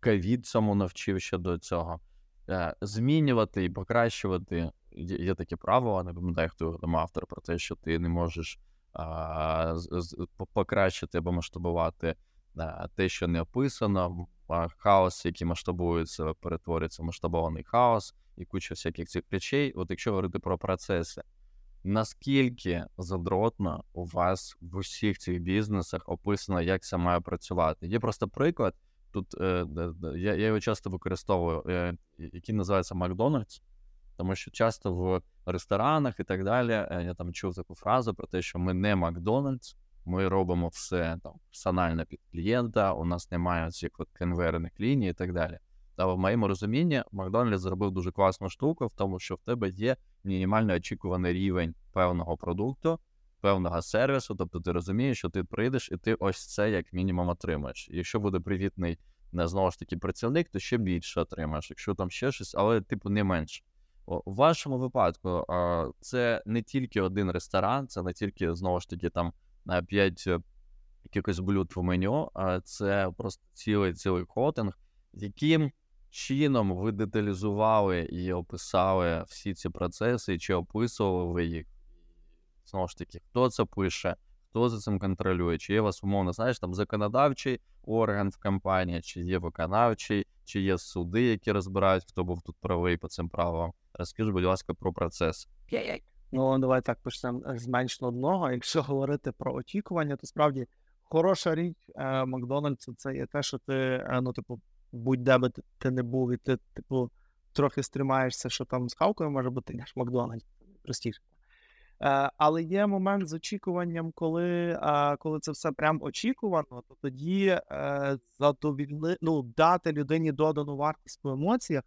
ковід цьому навчив ще до цього. Е, Змінювати і покращувати є, таке правило, не пам'ятаю, хто там автор про те, що ти не можеш покращити або масштабувати те, що не описано. Хаос, який масштабується, перетворюється в масштабований хаос і куча всяких цих речей. От якщо говорити про процеси, наскільки задротно у вас в усіх цих бізнесах описано, як це має працювати? Є просто приклад. Тут е, я, я його часто використовую, е, який називається Макдональдс, тому що часто в ресторанах і так далі е, я там чув таку фразу про те, що ми не Макдональдс, ми робимо все там персонально під клієнта, у нас немає цих от конвейерних ліній і так далі. Та в моєму розумінні Макдональдс зробив дуже класну штуку в тому, що в тебе є мінімально очікуваний рівень певного продукту, певного сервісу. Тобто ти розумієш, що ти прийдеш і ти ось це як мінімум отримаєш. Якщо буде привітний не знову ж таки працівник, то ще більше отримаєш. Якщо там ще щось, але типу не менше. У вашому випадку це не тільки один ресторан, це не тільки знову ж таки там на 5 якихось блюд в меню, а це просто цілий цілий хотинг, яким чином ви деталізували і описали всі ці процеси, чи описували ви їх? Знову ж таки, хто це пише, хто за цим контролює? Чи є у вас, умовно, знаєш, там законодавчий орган в компанії, чи є виконавчий, чи є суди, які розбирають, хто був тут правий по цим правилам? Розкажи, будь ласка, про процес. Ну, давай так почнемо з менш одного. Якщо говорити про очікування, то справді хороша річ е, Макдональдсу це є те, що ти, е, ну, типу, будь-де би ти, не був, і ти, типу, трохи стримаєшся, що там з хавкою може бути наш Макдональдс. Простіше. Е, але є момент з очікуванням, коли, е, коли це все прям очікувано, то тоді е, задовільни, ну, дати людині додану вартість по емоціях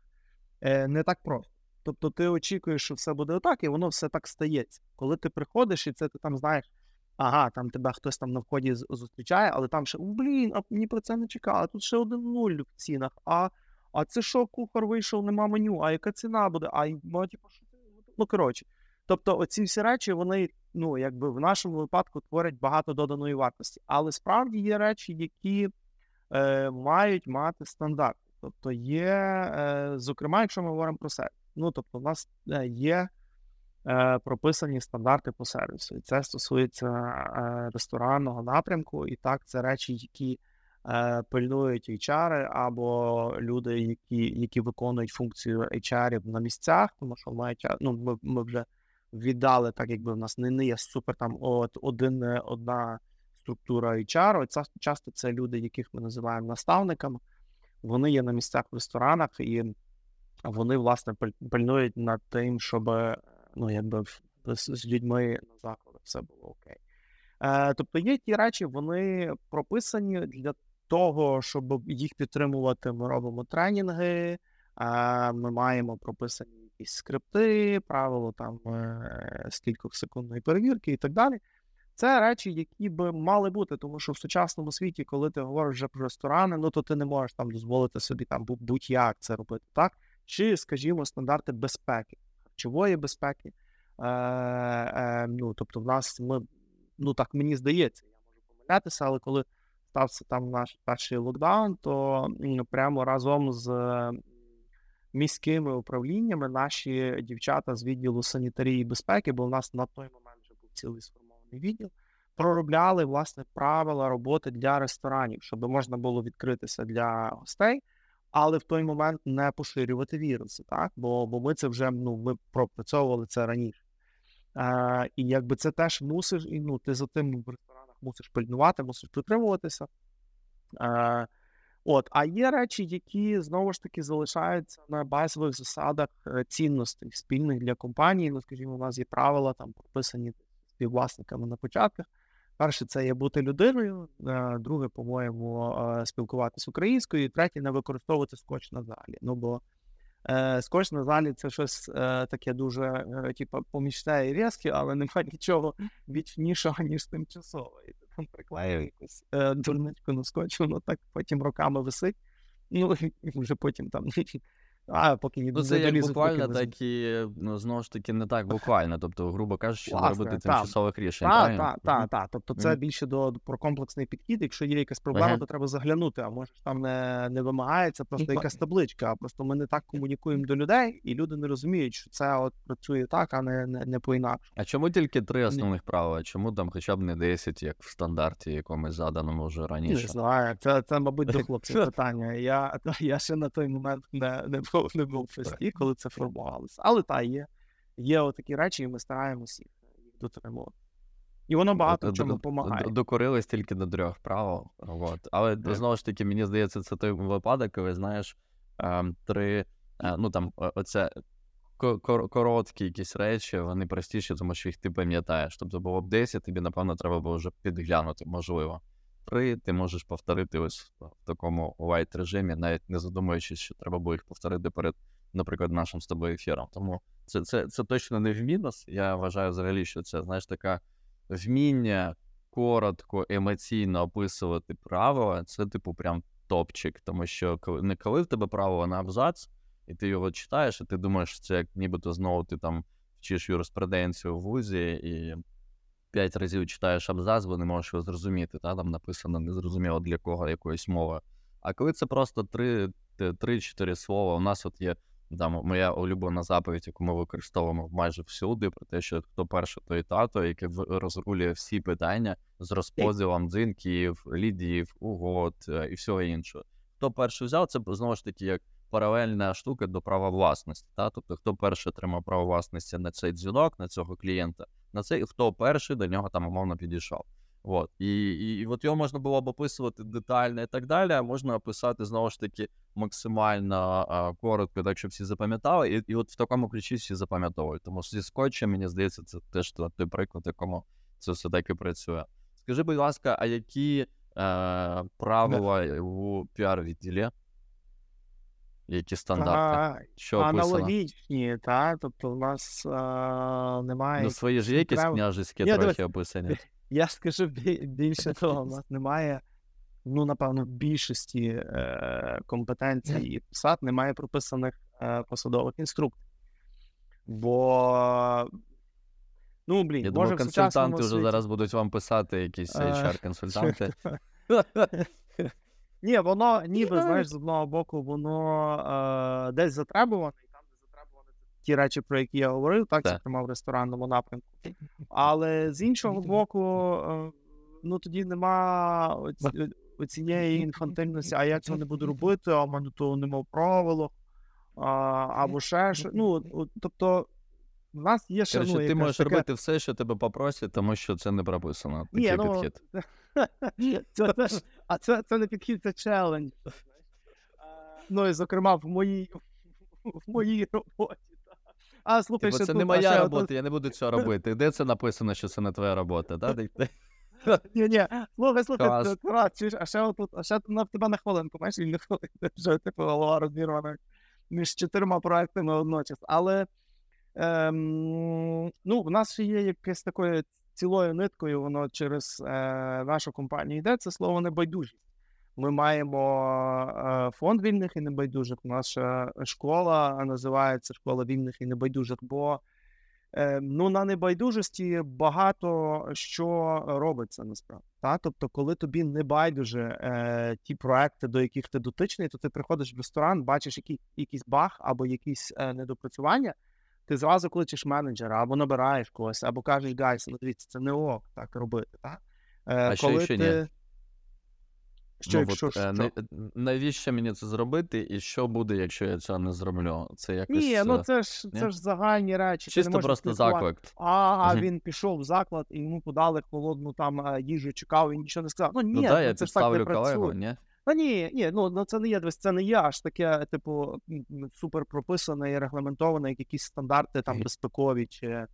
не так просто. Тобто ти очікуєш, що все буде отак, і воно все так стається. Коли ти приходиш, і це ти там знаєш, ага, там тебе хтось там на вході зустрічає, але там ще, «О, блін, а мені про це не чекали. Тут ще один нуль в цінах. А, а це що, кухар вийшов, нема меню, а яка ціна буде? А ну, типу, що? Ну, коротше. Тобто, оці всі речі, вони, ну, якби в нашому випадку творять багато доданої вартості. Але справді є речі, які е, мають мати стандарт. Тобто є, е, зокрема, якщо ми говоримо про сервіс. Ну, тобто, в нас е, є е, прописані стандарти по сервісу. І це стосується е, ресторанного напрямку. І так, це речі, які е, пильнують HR або люди, які, які виконують функцію HR на місцях, тому що мають, ну, ми, ми вже віддали, так якби в нас не, не є супер там от один, е, одна структура HR. Це часто це люди, яких ми називаємо наставниками. Вони є на місцях в ресторанах, і вони, власне, пиль- пильнують над тим, щоб ну, якби з, з людьми на закладах все було окей. Е, тобто є ті речі, вони прописані для того, щоб їх підтримувати. Ми робимо тренінги, е, ми маємо прописані якісь скрипти, правило там е, скількох секундної перевірки і так далі. Це речі, які би мали бути, тому що в сучасному світі, коли ти говориш вже про ресторани, ну то ти не можеш там дозволити собі там будь-як це робити, так? Чи, скажімо, стандарти безпеки, харчової безпеки. Е, е, ну, тобто, в нас ми, ну так мені здається, я можу помилятися, але коли стався там наш перший локдаун, то м, прямо разом з міськими управліннями наші дівчата з відділу санітарії і безпеки, бо в нас на той момент вже був цілий сформований відділ. проробляли власне правила роботи для ресторанів, щоб можна було відкритися для гостей, але в той момент не поширювати віруси, так? Бо бо ми це вже ну, ми пропрацьовували це раніше. Е, І якби це теж мусиш, і ну, ти за тим в ресторанах мусиш пильнувати, мусиш дотримуватися. Е, От, а є речі, які знову ж таки залишаються на базових засадах е, цінностей спільних для компанії. Ну, скажімо, у нас є правила там прописані співвласниками на початках. Перше, це є бути людиною, е, друге, по-моєму, е, спілкуватися українською, і третє не використовувати скотч на залі. Ну бо скотч на залі це щось таке дуже, типу, помічне і різке, але немає нічого вічнішого, ніж тимчасове приклеїв якусь е, дурничку на скотч, воно так потім роками висить. Ну, вже потім там. А, поки ну, це як буквально, так і ну, знову ж таки не так буквально. Тобто, грубо кажучи, не робити тимчасових рішень. Так, так, так, так. Тобто, це більше до про комплексний підхід. Якщо є якась проблема, ага. то треба заглянути. А може там не не вимагається просто якась табличка. А просто ми не так комунікуємо до людей, і люди не розуміють, що це от працює так, а не не, не по інакше. А чому тільки три основних правила? Чому там хоча б не 10, як в стандарті якомусь заданому вже раніше? Не знаю. Це, це мабуть, до хлопців питання. Я я ще на той момент не не був не був фесті, коли це формувалося. Але та є є отакі речі, і ми стараємося їх дотримувати. І воно багато чому допомагає. Докорились тільки до трьох правил. От. Але знову ж таки, мені здається, це той випадок, коли знаєш ем, три, е, ну там оце короткі якісь речі, вони простіші, тому що їх ти пам'ятаєш. Тобто було б 10, тобі, напевно, треба було вже підглянути, можливо. Три, ти можеш повторити ось в такому light режимі, навіть не задумуючись, що треба було їх повторити перед наприклад, нашим з тобою ефіром. Тому це це, це точно не в мінус. Я вважаю взагалі, що це знаєш така вміння коротко, емоційно описувати правила. Це, типу, прям топчик. Тому що коли не коли в тебе правило на абзац, і ти його читаєш, і ти думаєш, що це як нібито знову ти там вчиш юриспруденцію в вузі і. П'ять разів читаєш абзац, бо не можеш його зрозуміти. Та? Там написано незрозуміло для кого якоїсь мови. А коли це просто три-чотири слова, у нас от є там моя улюблена заповідь, яку ми використовуємо майже всюди, про те, що хто перший, той тато, який розрулює всі питання з розподілом дзинків, лідів, угод е, і всього іншого. Хто перший взяв, це знову ж таки як паралельна штука до права власності. Та? Тобто, хто перший отримав право власності на цей дзвінок, на цього клієнта, на цей хто перший до нього там умовно підійшов. От. І і, і от його можна було б описувати детально і так далі, а можна описати знову ж таки максимально а, коротко, так щоб всі запам'ятали. І і от в такому ключі всі запам'ятовують. Тому що зі скотчем, мені здається, це теж той приклад, якому це все таки працює. Скажи, будь ласка, а які е, правила у піар-відділі? Які стандарти? А, що Аналогічні, так. Тобто, у нас а, немає. Ну, свої ж якісь княжеські трохи описані. Я скажу більше того, у нас немає, ну, напевно, в більшості е, компетенцій і посад немає прописаних е, посадових інструкцій. Бо, ну, блін, Я думаю, консультанти вже зараз будуть вам писати якісь HR-консультанти. Ні, воно ніби, знаєш, з одного боку, воно е, десь затребуване і там, де затребуване ті речі, про які я говорив, так, зокрема в ресторанному напрямку. Але з іншого боку, е, ну тоді нема цієї інфантильності, а я цього не буду робити, а в мене того нема правило, або ще що. Ну, тобто. У нас є ще, ну, ти можеш таке... робити все, що тебе попросять, тому що це не прописано. Такий Ні, ну, підхід. Це, це, а це це не підхід, це челендж. Ну і зокрема, в моїй в моїй роботі. А слухай, Типу, це не моя робота, я не буду цього робити. Де це написано, що це не твоя робота? Да? Ні, ні, слухай, слухай, а ще отут, а ще на тебе на хвилинку, знаєш, вільну хвилинку, вже типу голова розірвана між чотирма проектами одночас. Але ем, ну, в нас ще є якесь такою цілою ниткою, воно через е, нашу компанію йде, це слово небайдужість. Ми маємо е, фонд вільних і небайдужих. Наша школа називається школа вільних і небайдужих. Бо е, ну, на небайдужості багато що робиться насправді. Та? Тобто, коли тобі не байдуже е, ті проекти, до яких ти дотичний, то ти приходиш в ресторан, бачиш який, якийсь баг або якісь е, недопрацювання. Ти зразу кличеш менеджера або набираєш когось, або кажеш, guys, ну дивіться, це не ок так робити. Так? Е, А що, коли якщо ні? Що, Ну, якщо от, е, що? не- навіщо мені це зробити, і що буде, якщо я цього не зроблю? Це якось. Ні, ну е, це ж ні? це ж загальні речі. Ти не Чисто просто заклик. А, а він пішов в заклад і йому подали холодну там е, їжу, чекав, він нічого не сказав. Ну Ну ні, так, я ну, це ж так не підставлю колегу, ні? Та ні, ні, ну, ну це не є дивись, це не є аж таке, типу, супер прописане і регламентоване, як якісь стандарти там безпекові чи,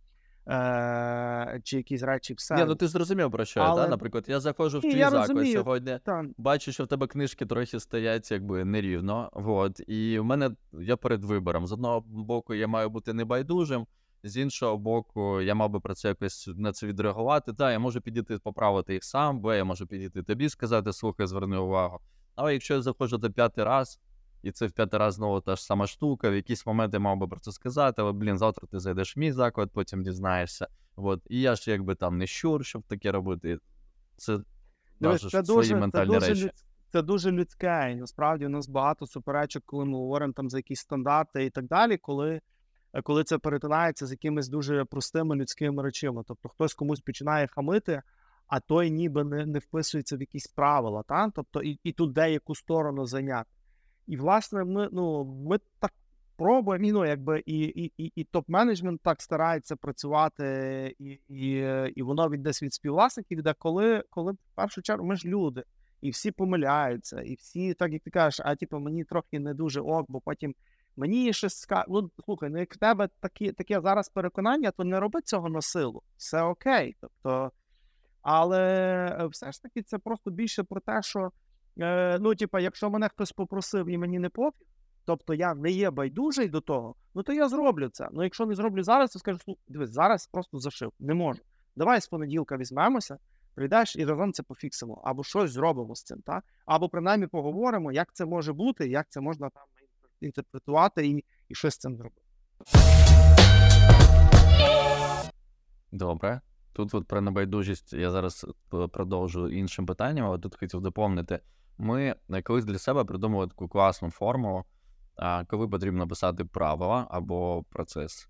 е, чи якісь речі. Все. Ні, ну ти зрозумів про що я, Але- та? Наприклад, я заходжу в твій заклад сьогодні, Та, бачу, що в тебе книжки трохи стоять якби нерівно. Вот. І в мене я перед вибором. З одного боку, я маю бути небайдужим, з іншого боку, я мав би про це якось на це відреагувати. Та, я можу підійти поправити їх сам, бо я можу підійти тобі сказати, слухай, зверни увагу. Але якщо я заходжу до п'ятий раз, і це в п'ятий раз знову та ж сама штука, в якийсь момент я мав би про це сказати, але блін, завтра ти зайдеш в мій заклад, потім дізнаєшся. От. І я ж якби там не щур, щоб таке робити. Це Дивись, це свої дуже, це дуже, речі. люд, це дуже людське. І насправді у нас багато суперечок, коли ми говоримо там за якісь стандарти і так далі, коли, е, коли це перетинається з якимись дуже простими людськими речами. Тобто хтось комусь починає хамити, а той ніби не, не вписується в якісь правила. Та? Тобто і, і тут деяку сторону зайняти. І, власне, ми, ну, ми так пробуємо, ну, якби, і, і, і, і топ-менеджмент так старається працювати, і, і, і воно від десь від співвласників йде, коли, коли в першу чергу ми ж люди, і всі помиляються, і всі, так як ти кажеш, а типу, мені трохи не дуже ок, бо потім мені щось скаже. Ну, слухай, ну як в тебе такі, таке зараз переконання, то не роби цього на силу. Все окей. Тобто, але е, все ж таки це просто більше про те, що е, ну, типа, якщо мене хтось попросив і мені не пофіг, тобто я не є байдужий до того, ну то я зроблю це. Ну, якщо не зроблю зараз, то скажу, «Слухай, дивись, зараз просто зашив, не можу. Давай з понеділка візьмемося, прийдеш і разом це пофіксимо, або щось зробимо з цим, так? Або принаймні поговоримо, як це може бути, як це можна там інтерпретувати і, і щось з цим зробити. Добре. Тут от про небайдужість я зараз продовжу іншим питанням, але тут хотів доповнити. Ми е, колись для себе придумали таку класну формулу, коли потрібно писати правила або процес.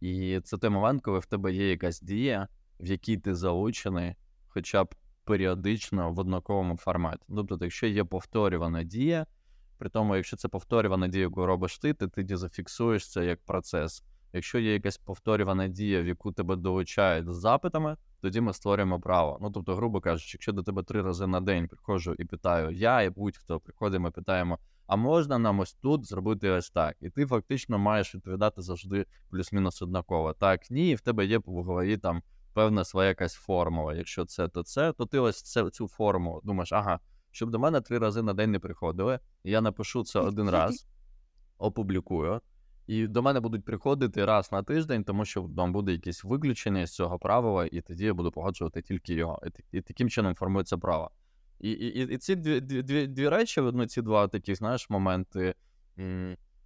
І це той момент, коли в тебе є якась дія, в якій ти залучений хоча б періодично в однаковому форматі. Тобто, якщо є повторювана дія, при тому, якщо це повторювана дія, яку робиш ти, ти тоді зафіксуєш це як процес. Якщо є якась повторювана дія, в яку тебе долучають з запитами, тоді ми створюємо право. Ну тобто, грубо кажучи, якщо до тебе три рази на день приходжу і питаю, я і будь-хто приходимо і питаємо, а можна нам ось тут зробити ось так? І ти фактично маєш відповідати завжди плюс-мінус однаково. Так, ні, і в тебе є в голові там певна своя якась формула. Якщо це, то це, то ти ось це, цю формулу думаєш, ага, щоб до мене три рази на день не приходили, я напишу це один раз, опублікую. І до мене будуть приходити раз на тиждень, тому що там буде якесь виключення з цього правила, і тоді я буду погоджувати тільки його. І, таким чином формується право. І, і, і- ці дві, дві, дві, речі, ну, ці два такі, знаєш, моменти,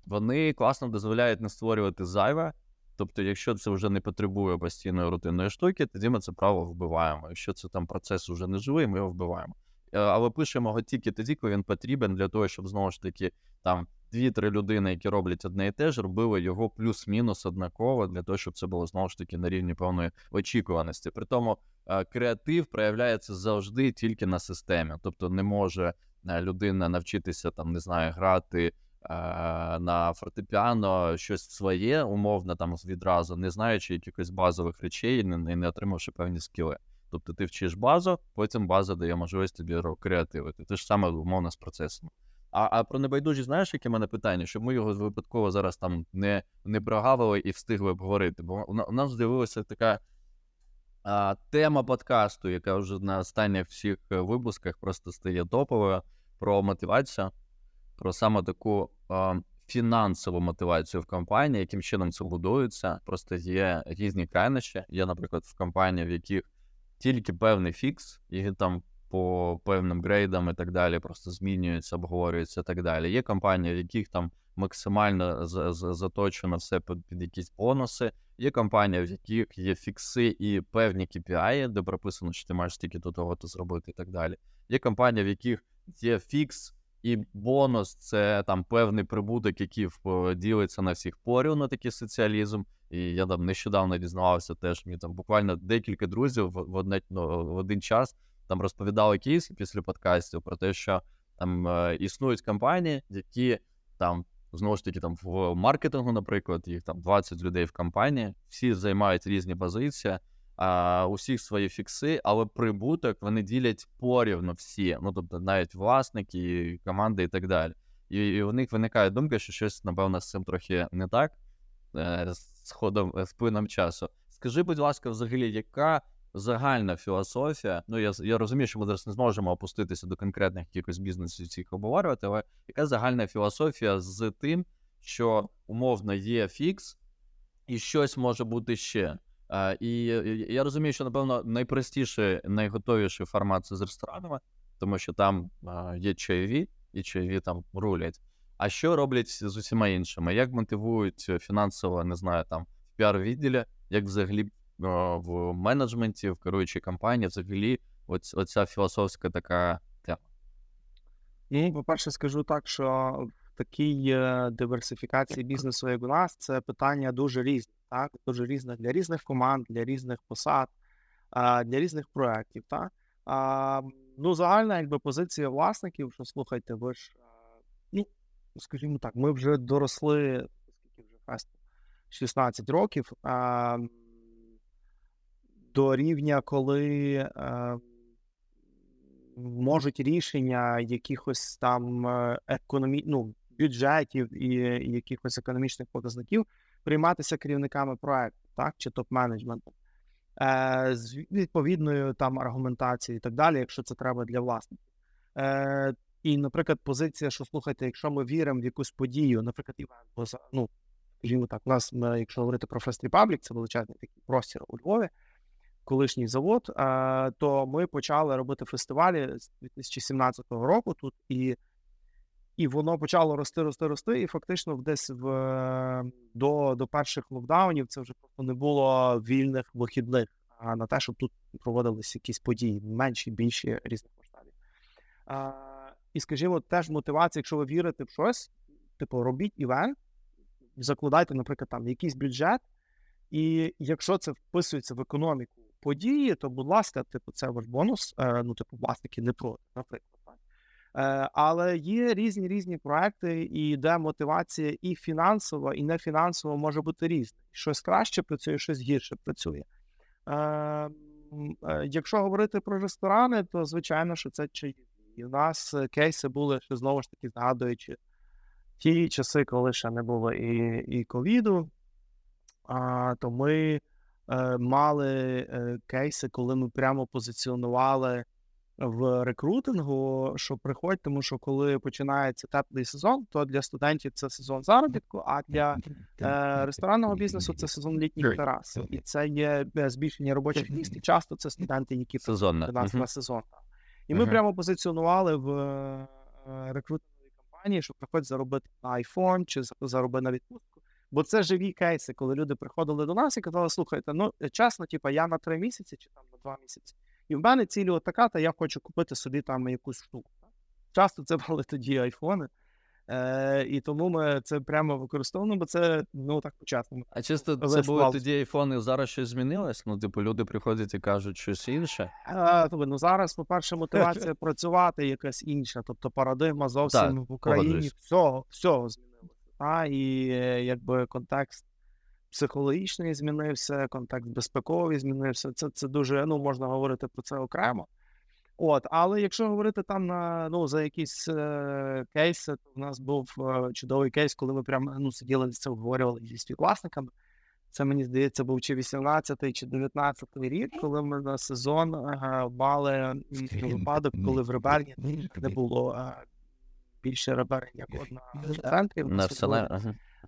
вони класно дозволяють не створювати зайве. Тобто, якщо це вже не потребує постійної рутинної штуки, тоді ми це право вбиваємо. Якщо це там процес уже не живий, ми його вбиваємо. Е, Але пишемо його тільки тоді, коли він потрібен для того, щоб знову ж таки там дві-три людини, які роблять одне і те ж, робили його плюс-мінус однаково для того, щоб це було знову ж таки на рівні певної очікуваності. При тому е, креатив проявляється завжди тільки на системі, тобто не може е, людина навчитися там, не знаю, грати. е, На фортепіано щось своє, умовно, там відразу, не знаючи якихось базових речей, не, не, не отримавши певні скіли. Тобто ти вчиш базу, потім база дає можливість тобі креативити. Те ж саме умовно з процесами. А, а про небайдужість, знаєш, яке мене питання, щоб ми його випадково зараз там не, не прогавили і встигли обговорити. Бо у, нас з'явилася така а, тема подкасту, яка вже на останніх всіх е, випусках просто стає топовою про мотивацію, про саме таку а, фінансову мотивацію в компанії, яким чином це будується. Просто є різні крайнощі. Є, наприклад, в компанії, в яких тільки певний фікс, і там по певним грейдам і так далі просто змінюється, обговорюється і так далі. Є компанії, в яких там максимально за- за- заточено все під, під якісь бонуси. Є компанії, в яких є фікси і певні KPI, де прописано, що ти маєш стільки до того то зробити і так далі. Є компанії, в яких є фікс і бонус це там певний прибуток, який ділиться на всіх порівну такий соціалізм. І я там нещодавно дізнавався теж. Мені там буквально декілька друзів в одне, ну, в один час там розповідали кейси після подкастів про те, що там існують компанії, які там знову ж таки там в маркетингу, наприклад, їх там 20 людей в компанії, всі займають різні позиції, а, усіх свої фікси, але прибуток вони ділять порівно всі. Ну тобто, навіть власники, команди і так далі. І, і у них виникає думка, що щось, напевно, з цим трохи не так е, з ходом з плином часу. Скажи, будь ласка, взагалі, яка загальна філософія? Ну я я розумію, що ми зараз не зможемо опуститися до конкретних якихось бізнесів цих обговорювати, але яка загальна філософія з тим, що умовно є фікс, і щось може бути ще? А, І я розумію, що напевно найпростіший, найготовіший формат це з ресторанами, тому що там а, є чайові, і чайові там рулять. А що роблять з усіма іншими? Як мотивують фінансово, не знаю, там в піар-відділі, як взагалі в менеджменті, в керуючій компанії, взагалі, оць, оця філософська така тема? Ну, по-перше, скажу так, що в такій е, диверсифікації бізнесу, як у нас, це питання дуже різні, так? Дуже різне для різних команд, для різних посад, для різних проєктів. Ну, загальна якби позиція власників, що слухайте, ви ж, ну, скажімо так, ми вже доросли, скільки вже фесту, 16 років до рівня, коли е, можуть рішення якихось там е, економі... ну, бюджетів і якихось економічних показників прийматися керівниками проекту, так, чи топ-менеджментом. Е, з відповідною там аргументацією і так далі, якщо це треба для власників. Е, І, наприклад, позиція, що слухайте, якщо ми віримо в якусь подію, наприклад, івент, ну, скажімо так, у нас, якщо говорити про Fest Republic, це величезний такий простір у Львові колишній завод, то ми почали робити фестивалі з 2017 року тут, і і воно почало рости, рости, рости. І фактично, десь в до до перших локдаунів це вже просто не було вільних вихідних на те, щоб тут проводилися якісь події, менші, більші різних масштабів. І, скажімо, теж мотивація, якщо ви вірите в щось, типу, робіть івент, закладайте, наприклад, там якийсь бюджет, і якщо це вписується в економіку події, то, будь ласка, типу, це ваш бонус. Е, ну, типу, власники не проти, наприклад. Е, але є різні різні проекти, і де мотивація і фінансова, і не фінансова може бути різна. Щось краще працює, щось гірше працює. Е, якщо говорити про ресторани, то звичайно, що це чаї. І у нас кейси були, що знову ж таки згадуючи ті часи, коли ще не було і ковіду, то ми мали е, кейси, коли ми прямо позиціонували в рекрутингу, що приходь, тому що коли починається теплий сезон, то для студентів це сезон заробітку, а для е, ресторанного бізнесу це сезон літніх терас. І це є збільшення робочих місць. І часто це студенти, які нас на сезон. І ми прямо позиціонували в рекрутинговій компанії, що приходь заробити на iPhone чи зароби на відпустку. Бо це живі кейси, коли люди приходили до нас і казали, слухайте, ну е, чесно, типу, я на три місяці чи там на два місяці. І в мене цілі така, та я хочу купити собі там якусь штуку. Часто це були тоді айфони. Е, І тому ми це прямо використовуємо, бо це ну так початку. А чисто це були тоді айфони, зараз щось змінилось? Ну, типу, люди приходять і кажуть щось інше. Е, тобі, ну Зараз, по-перше, мотивація працювати якась інша. Тобто парадигма зовсім так, в Україні всього, всього змінилася а, і е, якби контекст психологічний змінився, контекст безпековий змінився. Це це дуже ну можна говорити про це окремо. От, але якщо говорити там на ну за якісь е, кейси, то в нас був е, чудовий кейс, коли ми прямо ну сиділи це обговорювали зі співвласниками. Це мені здається, був чи 18-й, чи 19-й рік, коли ми на сезон е, мали випадок, коли в Реберні не було е, більше реберень, як одна центрів. На арсеналі,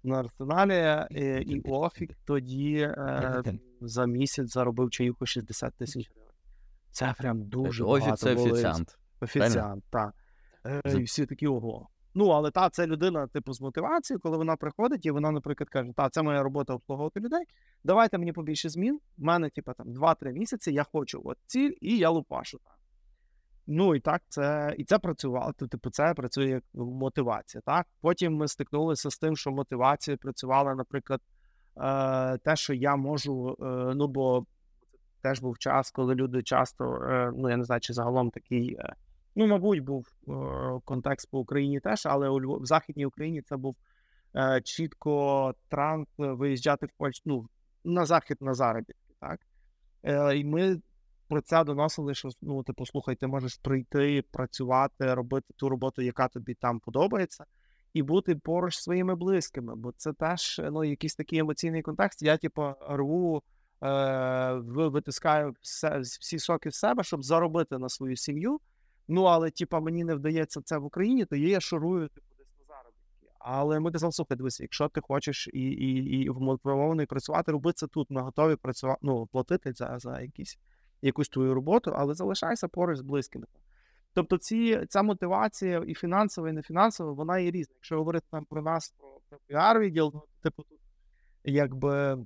на арсеналі і, і Офік тоді е, за місяць заробив чаюху 60 тисяч гривень. Це прям дуже Офік багато. це офіціант. Офіціант, так. Е, і всі такі ого. Ну, але та це людина, типу, з мотивацією, коли вона приходить, і вона, наприклад, каже: Та, це моя робота обслуговувати людей. Давайте мені побільше змін. У мене, типу, там 2-3 місяці, я хочу от ціль, і я лупашу там. Ну і так, це і це працювало. Типу, це працює як мотивація. Так, потім ми стикнулися з тим, що мотивація працювала, наприклад, е, те, що я можу. Е, ну бо теж був час, коли люди часто, е, ну я не знаю, чи загалом такий. Е, ну, мабуть, був е, контекст по Україні теж, але у Львов, в Західній Україні це був е, чітко транс виїжджати в Польщу ну, на захід на заробітки. Так? Е, І ми про це доносили, що ну, типу, слухай, ти можеш прийти, працювати, робити ту роботу, яка тобі там подобається, і бути поруч зі своїми близькими. Бо це теж ну, якийсь такий емоційний контекст. Я, типу, рву, е, витискаю все, всі соки в себе, щоб заробити на свою сім'ю. Ну, але, типу, мені не вдається це в Україні, то я шурую типу, десь на заробітки. Але ми казали, слухай, дивися, якщо ти хочеш і і, і вмотивований працювати, роби це тут. Ми готові працювати, ну, платити за, за якісь якусь твою роботу, але залишайся поруч з близькими. Тобто, ці, ця мотивація і фінансова, і не фінансова, вона є різна. Якщо говорити там про нас, про, піар-відділ, ну, типу, тут якби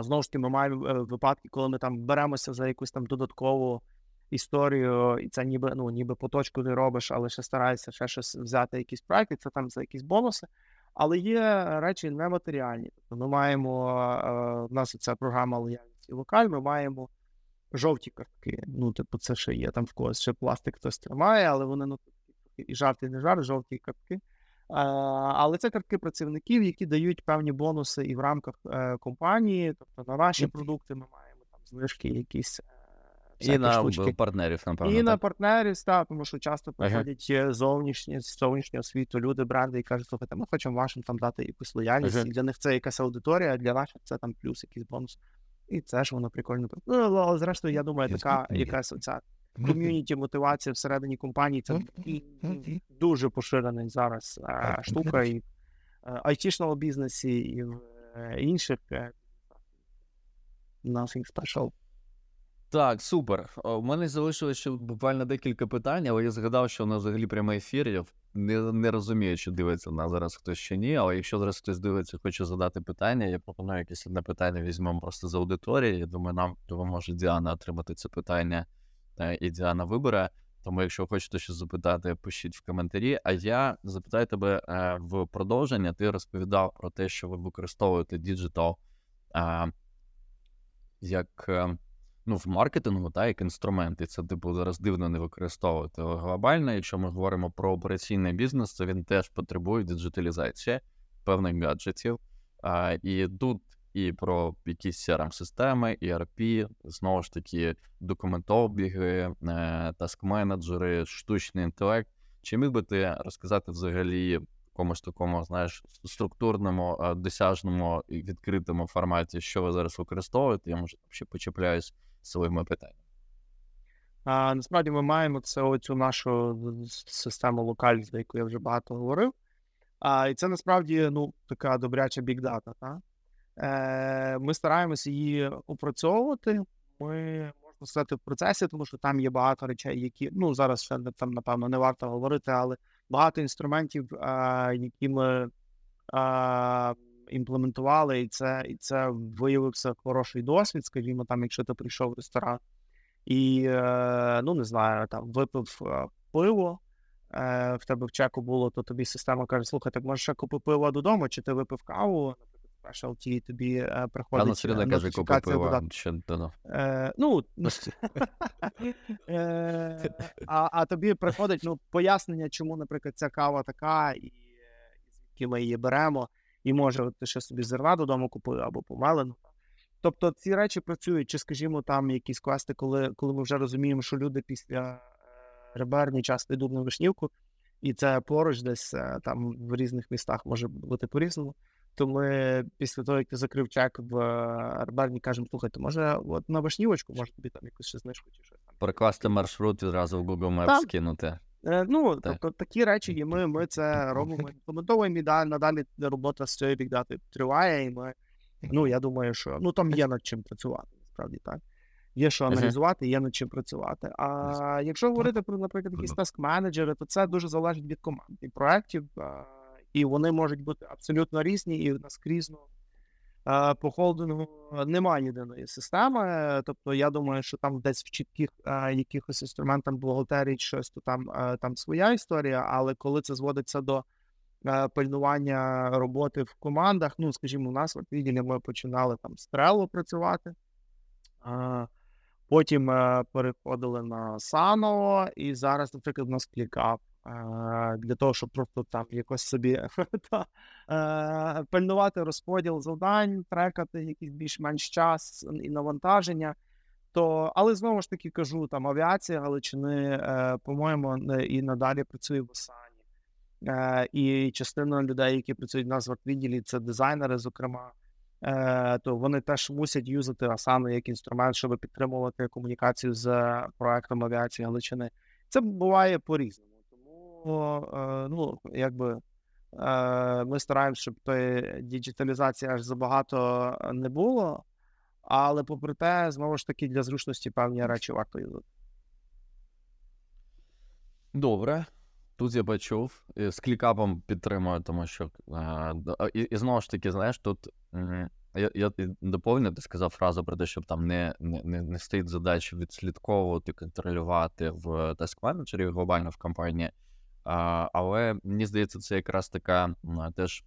знову ж таки ми маємо е, випадки, коли ми там беремося за якусь там додаткову історію, і це ніби ну, ніби по точку не робиш, але ще стараєшся ще щось взяти, якісь проекти, це там за якісь бонуси. Але є речі нематеріальні. Тобто ми маємо, е, в нас ця програма лояльності локаль, ми маємо жовті картки. Ну, типу, це ще є там в когось ще пластик хтось тримає, але вони ну, і жарт, і не жарт, жовті картки. Але це картки працівників, які дають певні бонуси і в рамках е, компанії. Тобто на наші продукти ми маємо там знижки якісь. Е, і на штучки. партнерів, напевно. І так? на партнерів, так, тому що часто приходять ага. зовнішні з зовнішнього світу люди, бренди і кажуть, слухайте, ми хочемо вашим там дати якусь лояльність. Ага. І для них це якась аудиторія, а для наших це там плюс, якийсь бонус. І це ж воно прикольно. Ну, але зрештою, я думаю, така якась оця ком'юніті мотивація всередині компанії це дуже поширена зараз а, штука і в айтішному бізнесі, і в е, інших. Е, nothing special. Так, супер. У мене залишилося ще буквально декілька питань, але я згадав, що у нас взагалі прямий ефір. Я не не розумію, чи дивиться на зараз хтось чи ні. Але якщо зараз хтось дивиться, хоче задати питання, я пропоную якесь одне питання візьмемо просто з аудиторії. Я думаю, нам допоможе Діана отримати це питання, е, і Діана вибере. Тому, якщо хочете щось запитати, пишіть в коментарі. А я запитаю тебе е, в продовження. Ти розповідав про те, що ви використовуєте digital як ну, в маркетингу, та як інструмент, і це типу зараз дивно не використовувати. Але глобально, якщо ми говоримо про операційний бізнес, то він теж потребує диджиталізації певних гаджетів. А, І тут і про якісь CRM системи ERP, знову ж таки, документообіги, таск-менеджери, штучний інтелект. Чи міг би ти розказати взагалі якомусь такому, знаєш, структурному, досяжному і відкритому форматі, що ви зараз використовуєте? Я може ще почепляюсь своїми питаннями. Насправді ми маємо це оцю нашу систему локальність, за яку я вже багато говорив. А, І це насправді ну, така добряча бікдата. Е, Ми стараємося її опрацьовувати. Ми можна сказати в процесі, тому що там є багато речей, які ну зараз ще там, напевно, не варто говорити, але багато інструментів, а, які ми а, імплементували, і це і це виявився хороший досвід. Скажімо, там, якщо ти прийшов в ресторан і е, ну не знаю, там випив е, пиво. Е, в тебе в чеку було, то тобі система каже: слухай, так можеш ще купи пиво додому, чи ти випив каву, Specialty, тобі е, приходить. Середа каже, купи пиво. Ще е, ну, е, а, а тобі приходить ну, пояснення, чому, наприклад, ця кава така, і звідки ми її беремо і може ти ще собі зерна додому купив або помелену. Тобто ці речі працюють, чи, скажімо, там якісь квести, коли коли ми вже розуміємо, що люди після е, реберні часто йдуть на вишнівку, і це поруч десь е, там в різних містах може бути по-різному. То ми після того, як ти закрив чек в е, реберні, кажемо, слухайте, може, от на вишнівочку, може тобі там якусь ще знижку чи щось там. Перекласти маршрут відразу в Google Maps скинути. Е, ну, так. тобто такі речі, і ми ми це робимо. Імплементовуємо і далі надалі робота з цією бігдати триває, і ми, ну, я думаю, що ну там є над чим працювати, насправді так. Є що аналізувати, є над чим працювати. А якщо говорити про, наприклад, якісь таск-менеджери, то це дуже залежить від команд і проєктів, і вони можуть бути абсолютно різні і наскрізно Е, По холдингу немає єдиної системи. Тобто, я думаю, що там десь в чітких е, якихось інструментах бухгалтерії щось, то там, е, там своя історія, але коли це зводиться до е, пильнування роботи в командах, ну, скажімо, у нас в відділі ми починали там Trello працювати. Е, Потім е, переходили на Сано, і зараз, наприклад, у нас клікап е, для того, щоб просто там якось собі та, е, пильнувати розподіл завдань, трекати якийсь більш-менш час і навантаження. То, але знову ж таки кажу, там авіація Галичини, е, по-моєму, і надалі працює в Осані. Е, і частина людей, які працюють в нас відділі, це дизайнери, зокрема. Е, то вони теж мусять юзати Asana як інструмент, щоб підтримувати комунікацію з проектом авіації Галичини. Це буває по-різному. Тому е, ну, якби е, ми стараємося, щоб тої діджиталізації аж забагато не було. Але попри те, знову ж таки, для зручності певні речі варто юзати. Добре. Тут я почув. Е, З клікапом підтримую, тому що е, а, і, і знову ж таки, знаєш, тут я, я доповню, ти сказав фразу про те, щоб там не, не, не, не стоїть задача відслідковувати, контролювати в таск менеджері глобально в компанії. Але мені здається, це якраз така теж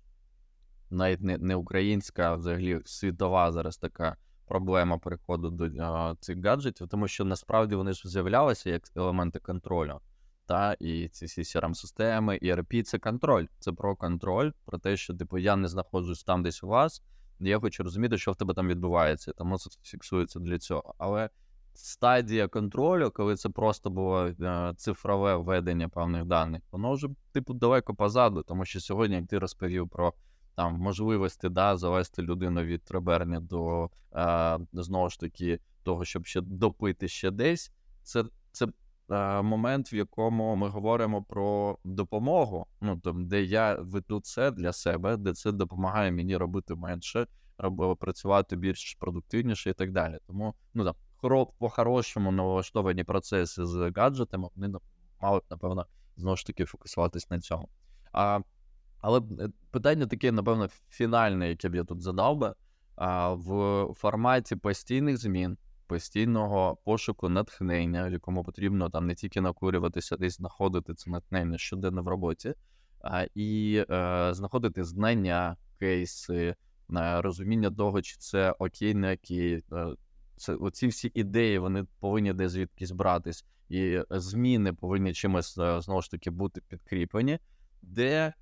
навіть не, українська, а взагалі світова зараз така проблема переходу до цих гаджетів, тому що насправді вони ж з'являлися як елементи контролю. Та і ці всі crm системи і ERP — це контроль. Це про контроль, про те, що типу я не знаходжусь там десь у вас. Я хочу розуміти, що в тебе там відбувається, тому це фіксується для цього. Але стадія контролю, коли це просто було е, цифрове введення певних даних, воно вже типу далеко позаду, тому що сьогодні, як ти розповів про там можливості да, завести людину від Треберні до е, знову ж таки того, щоб ще допити ще десь, це, це е, момент, в якому ми говоримо про допомогу. Ну там, де я веду це для себе, де це допомагає мені робити менше, працювати більш продуктивніше і так далі. Тому ну там хоро, по-хорошому налаштовані процеси з гаджетами, вони мали б, напевно, знову ж таки фокусуватись на цьому. А, але е, питання таке, напевно, фінальне, яке б я тут задав би. А, в форматі постійних змін, постійного пошуку натхнення, якому потрібно там не тільки накурюватися, десь знаходити це натхнення щоденно в роботі, а, і е, знаходити знання, кейси, е, розуміння того, чи це окей, не окей. Е, це оці всі ідеї вони повинні десь звідкись братись, і зміни повинні чимось е, знову ж таки бути підкріплені, де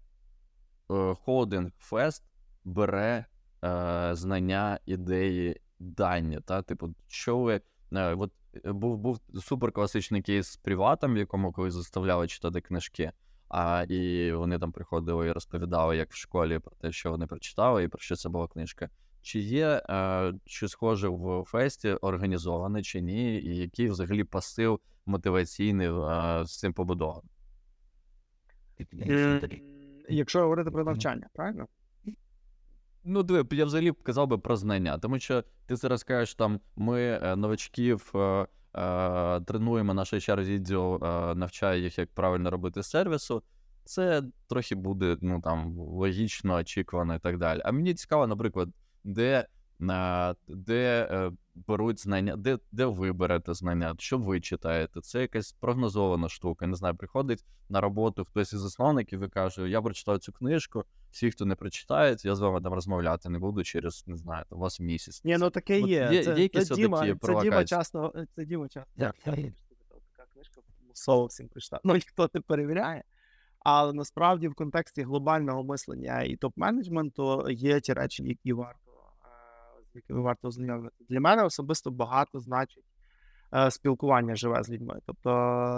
е, холдинг Фест бере е, знання, ідеї, дані. Та? Типу, що ви. Е, от е, був, був супер класичний кейс з приватом, в якому коли заставляли читати книжки. А, і вони там приходили і розповідали, як в школі, про те, що вони прочитали, і про що це була книжка. Чи є е, щось схоже в фесті організоване, чи ні, і який взагалі посил мотиваційний е, з цим побудований? Якщо говорити про навчання, правильно? Ну, диви, я взагалі б казав би про знання, тому що ти зараз кажеш, там ми е, новачків е, е, тренуємо, наш HR відділ е, навчає їх, як правильно робити сервісу. Це трохи буде ну там логічно, очікувано і так далі. А мені цікаво, наприклад, де, е, де е, беруть знання, де, де ви берете знання, що ви читаєте. Це якась прогнозована штука. Не знаю, приходить на роботу хтось із засновників і каже: Я прочитав цю книжку. Всі, хто не прочитають, я з вами там розмовляти не буду через не знаю, там, у вас місяць. Ні, ну таке От є. є- Це, є якісь це, Діма, це Діма часто. Це Діма часто. Така книжка мусово всім прочитав. Ну ніхто не перевіряє. Але насправді в контексті глобального мислення і топ-менеджменту є ті речі, які варто е, з якими варто ознайомитися. Для мене особисто багато значить е, спілкування живе з людьми. Тобто,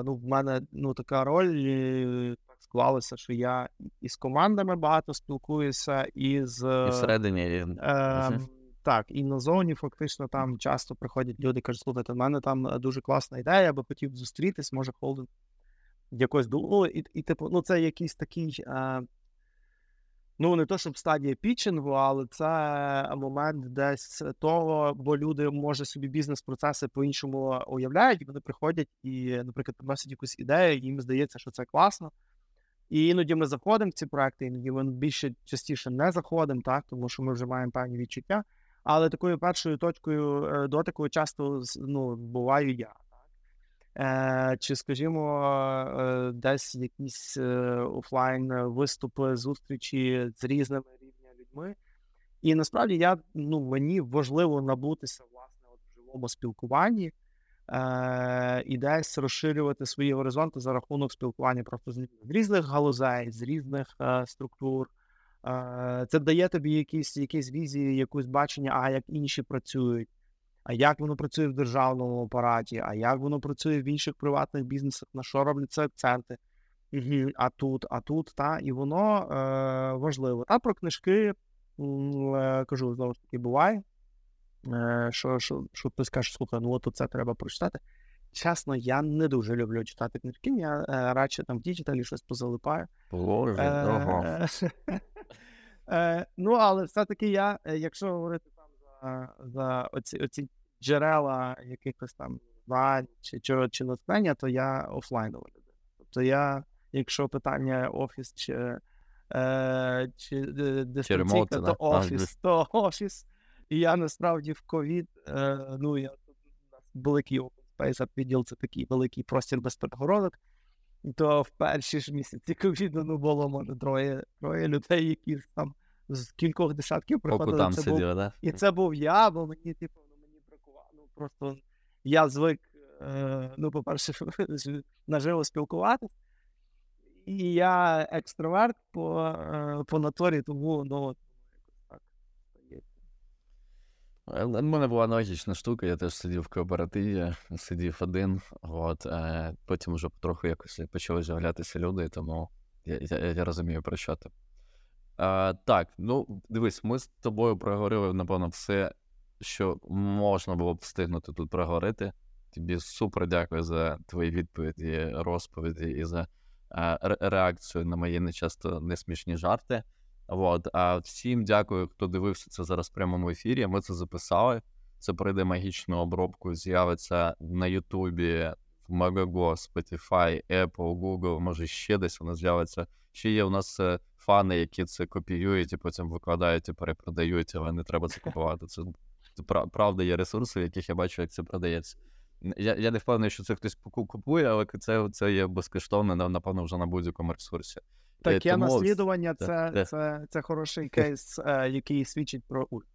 ну, в мене ну, така роль е, так склалося, що я і з командами багато спілкуюся, і з І всередині. і- Е, так, і на зоні фактично там часто приходять люди, кажуть, слухайте, в мене там е, дуже класна ідея, я би хотів зустрітись, може, холдинг якось думали. І, і типу, ну це якийсь такий. Ну, не то, щоб стадія пітчингу, але це момент десь того, бо люди, може, собі бізнес-процеси по-іншому уявляють, вони приходять і, наприклад, приносять якусь ідею, їм здається, що це класно. І іноді ми заходимо в ці проекти, іноді ми більше частіше не заходимо, так, тому що ми вже маємо певні відчуття. Але такою першою точкою е, дотику часто ну, буваю я. Е, Чи, скажімо, е, десь якісь е, офлайн виступи, зустрічі з різними рівня людьми. І насправді я ну, мені важливо набутися власне от в живому спілкуванні е, і десь розширювати свої горизонти за рахунок спілкування просто з різних галузей, з різних е, структур. Е, Це дає тобі якісь якісь візії, якусь бачення, а як інші працюють, а як воно працює в державному апараті, а як воно працює в інших приватних бізнесах, на що роблять це акценти. А тут, а тут, та, і воно е, важливо. Та про книжки е, кажу, знову ж таки, буває. Е, що що, що хтось каже, слухай, ну от це треба прочитати. Чесно, я не дуже люблю читати книжки, я е, радше там в діджиталі щось позалипаю. Боже, ого. Е, е, Ну, але все-таки я, е, якщо говорити за за оці оці джерела якихось там знань чи чи, чи натхнення, то я офлайнова людина. Тобто я, якщо питання офіс чи е, чи дистанційка, то да? Офіс, то офіс. І я насправді в ковід, е, ну я у нас великий open space відділ, це такий великий простір без перегородок. То в перші ж місяці ковіду ну, було може троє троє людей, які там з кількох десятків приходили. там це сиділи, був, да? і це був я, бо мені, типу, ну, мені бракувало. Ну просто я звик, е, ну, по-перше, наживо спілкуватися. І я екстроверт по, е, по натурі, тому ну, так стається. Е, У мене була аналогічна штука, я теж сидів в кооперативі, сидів один, от, е, потім вже потроху якось почали з'являтися люди, тому я, я, я розумію, про що ти. Е, так, ну дивись, ми з тобою проговорили, напевно, все, що можна було б встигнути тут проговорити. Тобі супер дякую за твої відповіді, розповіді і за е, ре- реакцію на мої нечасто несмішні жарти. От, а всім дякую, хто дивився це зараз в прямому ефірі. Ми це записали. Це пройде магічну обробку, з'явиться на Ютубі, в Megago, Spotify, Apple, Google, може ще десь воно з'явиться. Ще є у нас е, фани, які це копіюють і потім викладають і перепродають, але не треба це купувати. Це правда є ресурси, в яких я бачу, як це продається. Я, я не впевнений, що це хтось купує, але це, це є безкоштовно, на- напевно, вже на будь-якому ресурсі. Таке наслідування це це, це, це хороший кейс, е, який свідчить про ульт.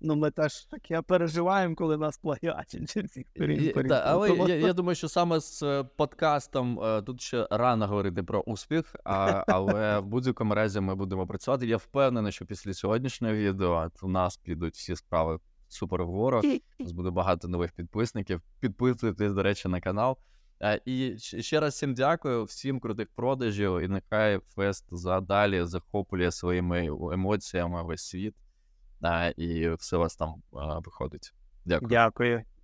Ну, ми теж таке переживаємо, коли нас плагіатять по-різному. та, але Тому- я, я думаю, що саме з е, подкастом е, тут ще рано говорити про успіх, а, але в будь-якому разі ми будемо працювати. Я впевнений, що після сьогоднішнього відео у нас підуть всі справи супер вгору. У нас буде багато нових підписників. Підписуйтесь, до речі, на канал. Е, І ще раз всім дякую, всім крутих продажів, і нехай фест задалі захоплює своїми емоціями весь світ. І все у вас там виходить. Дякую. Дякую.